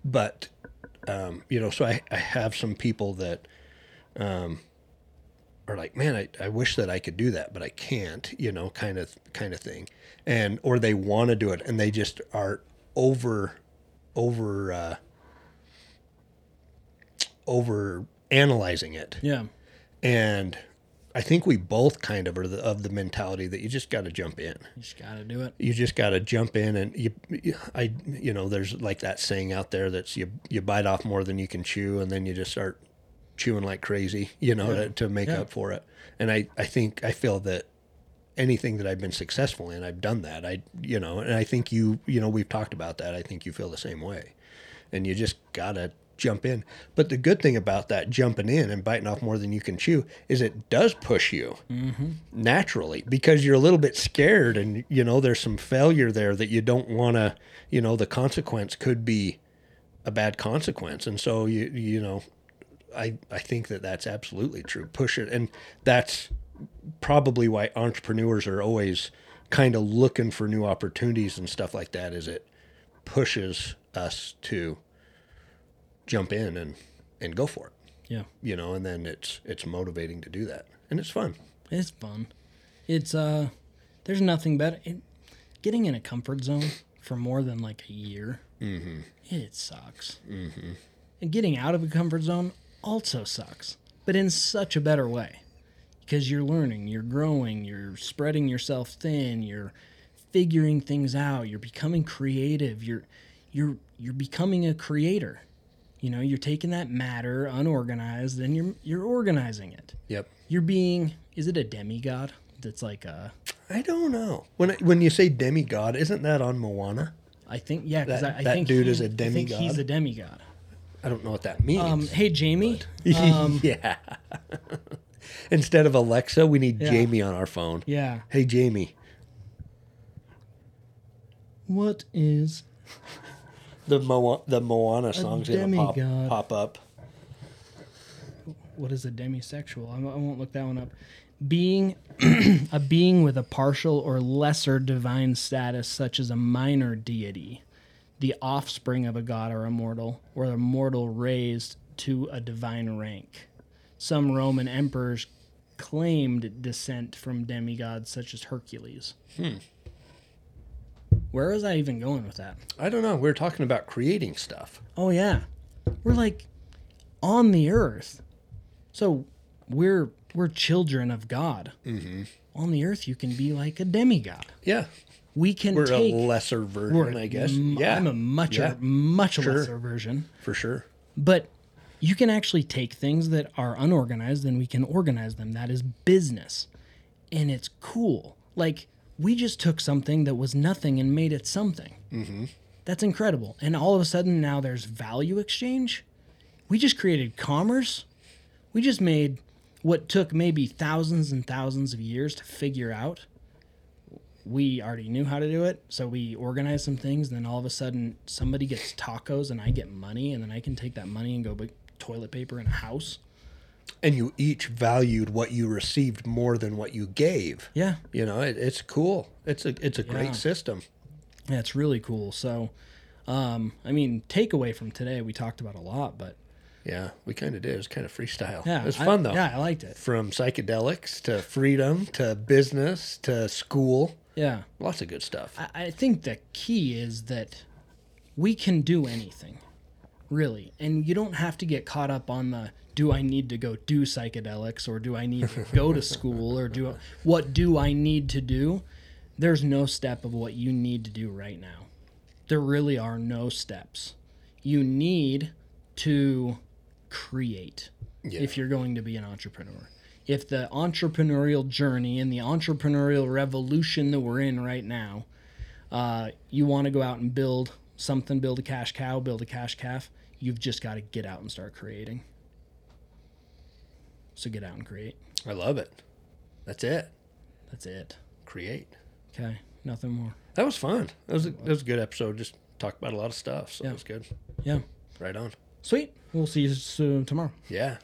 but um, you know so I, I have some people that um, are like man I, I wish that I could do that but I can't you know kind of kind of thing and or they want to do it and they just are over over uh, over analyzing it. Yeah. And I think we both kind of are the, of the mentality that you just got to jump in. You just got to do it. You just got to jump in, and you, I, you know, there's like that saying out there that's you you bite off more than you can chew, and then you just start chewing like crazy, you know, to, to make Yeah. up for it. And I, I think I feel that anything that I've been successful in, I've done that. I, you know, and I think you, you know, we've talked about that. I think you feel the same way, and you just gotta jump in. But the good thing about that jumping in and biting off more than you can chew is it does push you mm-hmm. naturally because you're a little bit scared, and you know, there's some failure there that you don't want to. You know, the consequence could be a bad consequence, and so you, you know, I, I think that that's absolutely true. Push it, and that's probably why entrepreneurs are always kind of looking for new opportunities and stuff like that. Is it pushes us to jump in and and go for it, Yeah. you know, and then it's it's motivating to do that, and it's fun. It's fun. It's uh, there's nothing better. It, getting in a comfort zone for more than like a year, it sucks. Mm-hmm. And getting out of a comfort zone also sucks, but in such a better way, because you're learning, you're growing, you're spreading yourself thin, you're figuring things out, you're becoming creative, you're you're you're becoming a creator. You know, you're taking that matter unorganized and you're you're organizing it Yep. you're being is it a demigod that's like a I don't know when I, when you say demigod, isn't that on Moana? i think yeah because I, I that think dude he- is a I think he's a demigod I don't know what that means. um hey jamie um yeah. Instead of Alexa, we need Yeah. Jamie on our phone. yeah Hey, Jamie. what is The Mo- the Moana song's gonna pop, demigod. pop up. what is a demisexual? I, I won't look that one up. Being a being with a partial or lesser divine status such as a minor deity the offspring of a god or a mortal or a mortal raised to a divine rank. Some roman emperors claimed descent from demigods such as hercules hmm. Where was i even going with that I don't know. We are talking about creating stuff. Oh yeah, we're like on the earth, so we're we're children of God. Mm-hmm. On the earth, you can be like a demigod. Yeah. We can We're take. a lesser version, I guess. m- yeah. I'm a much Yeah. much Sure. lesser version, for sure. but you can actually take things that are unorganized and we can organize them. That is business, and it's cool. Like we just took something that was nothing and made it something. Mm-hmm. That's incredible. And all of a sudden now there's value exchange. We just created commerce. We just made what took maybe thousands and thousands of years to figure out. We already knew how to do it, so we organized some things. And then all of a sudden, somebody gets tacos, and I get money, and then I can take that money and go buy toilet paper and a house. And you each valued what you received more than what you gave. Yeah, You know, it, it's cool. It's a it's a Yeah. great system. Yeah, it's really cool. So, um, I mean, takeaway from today, we talked about a lot, but Yeah, we kind of did. It was kind of freestyle. yeah, it was I- fun though. Yeah, I liked it. From psychedelics to freedom to business to school, Yeah, lots of good stuff. I, I think the key is that we can do anything, really, and you don't have to get caught up on the do I need to go do psychedelics or do I need to go to school or do what do I need to do? There's no step of what you need to do right now. There really are no steps. You need to create Yeah. if you're going to be an entrepreneur. If the entrepreneurial journey and the entrepreneurial revolution that we're in right now, uh, you want to go out and build something, build a cash cow, build a cash calf, you've just got to get out and start creating. So get out and create. I love it. That's it. That's it. Create. Okay, nothing more. That was fun. That was a, that was a good episode. Just talked about a lot of stuff. So Yeah. it was good. Yeah. Right on. Sweet. We'll see you soon tomorrow. Yeah.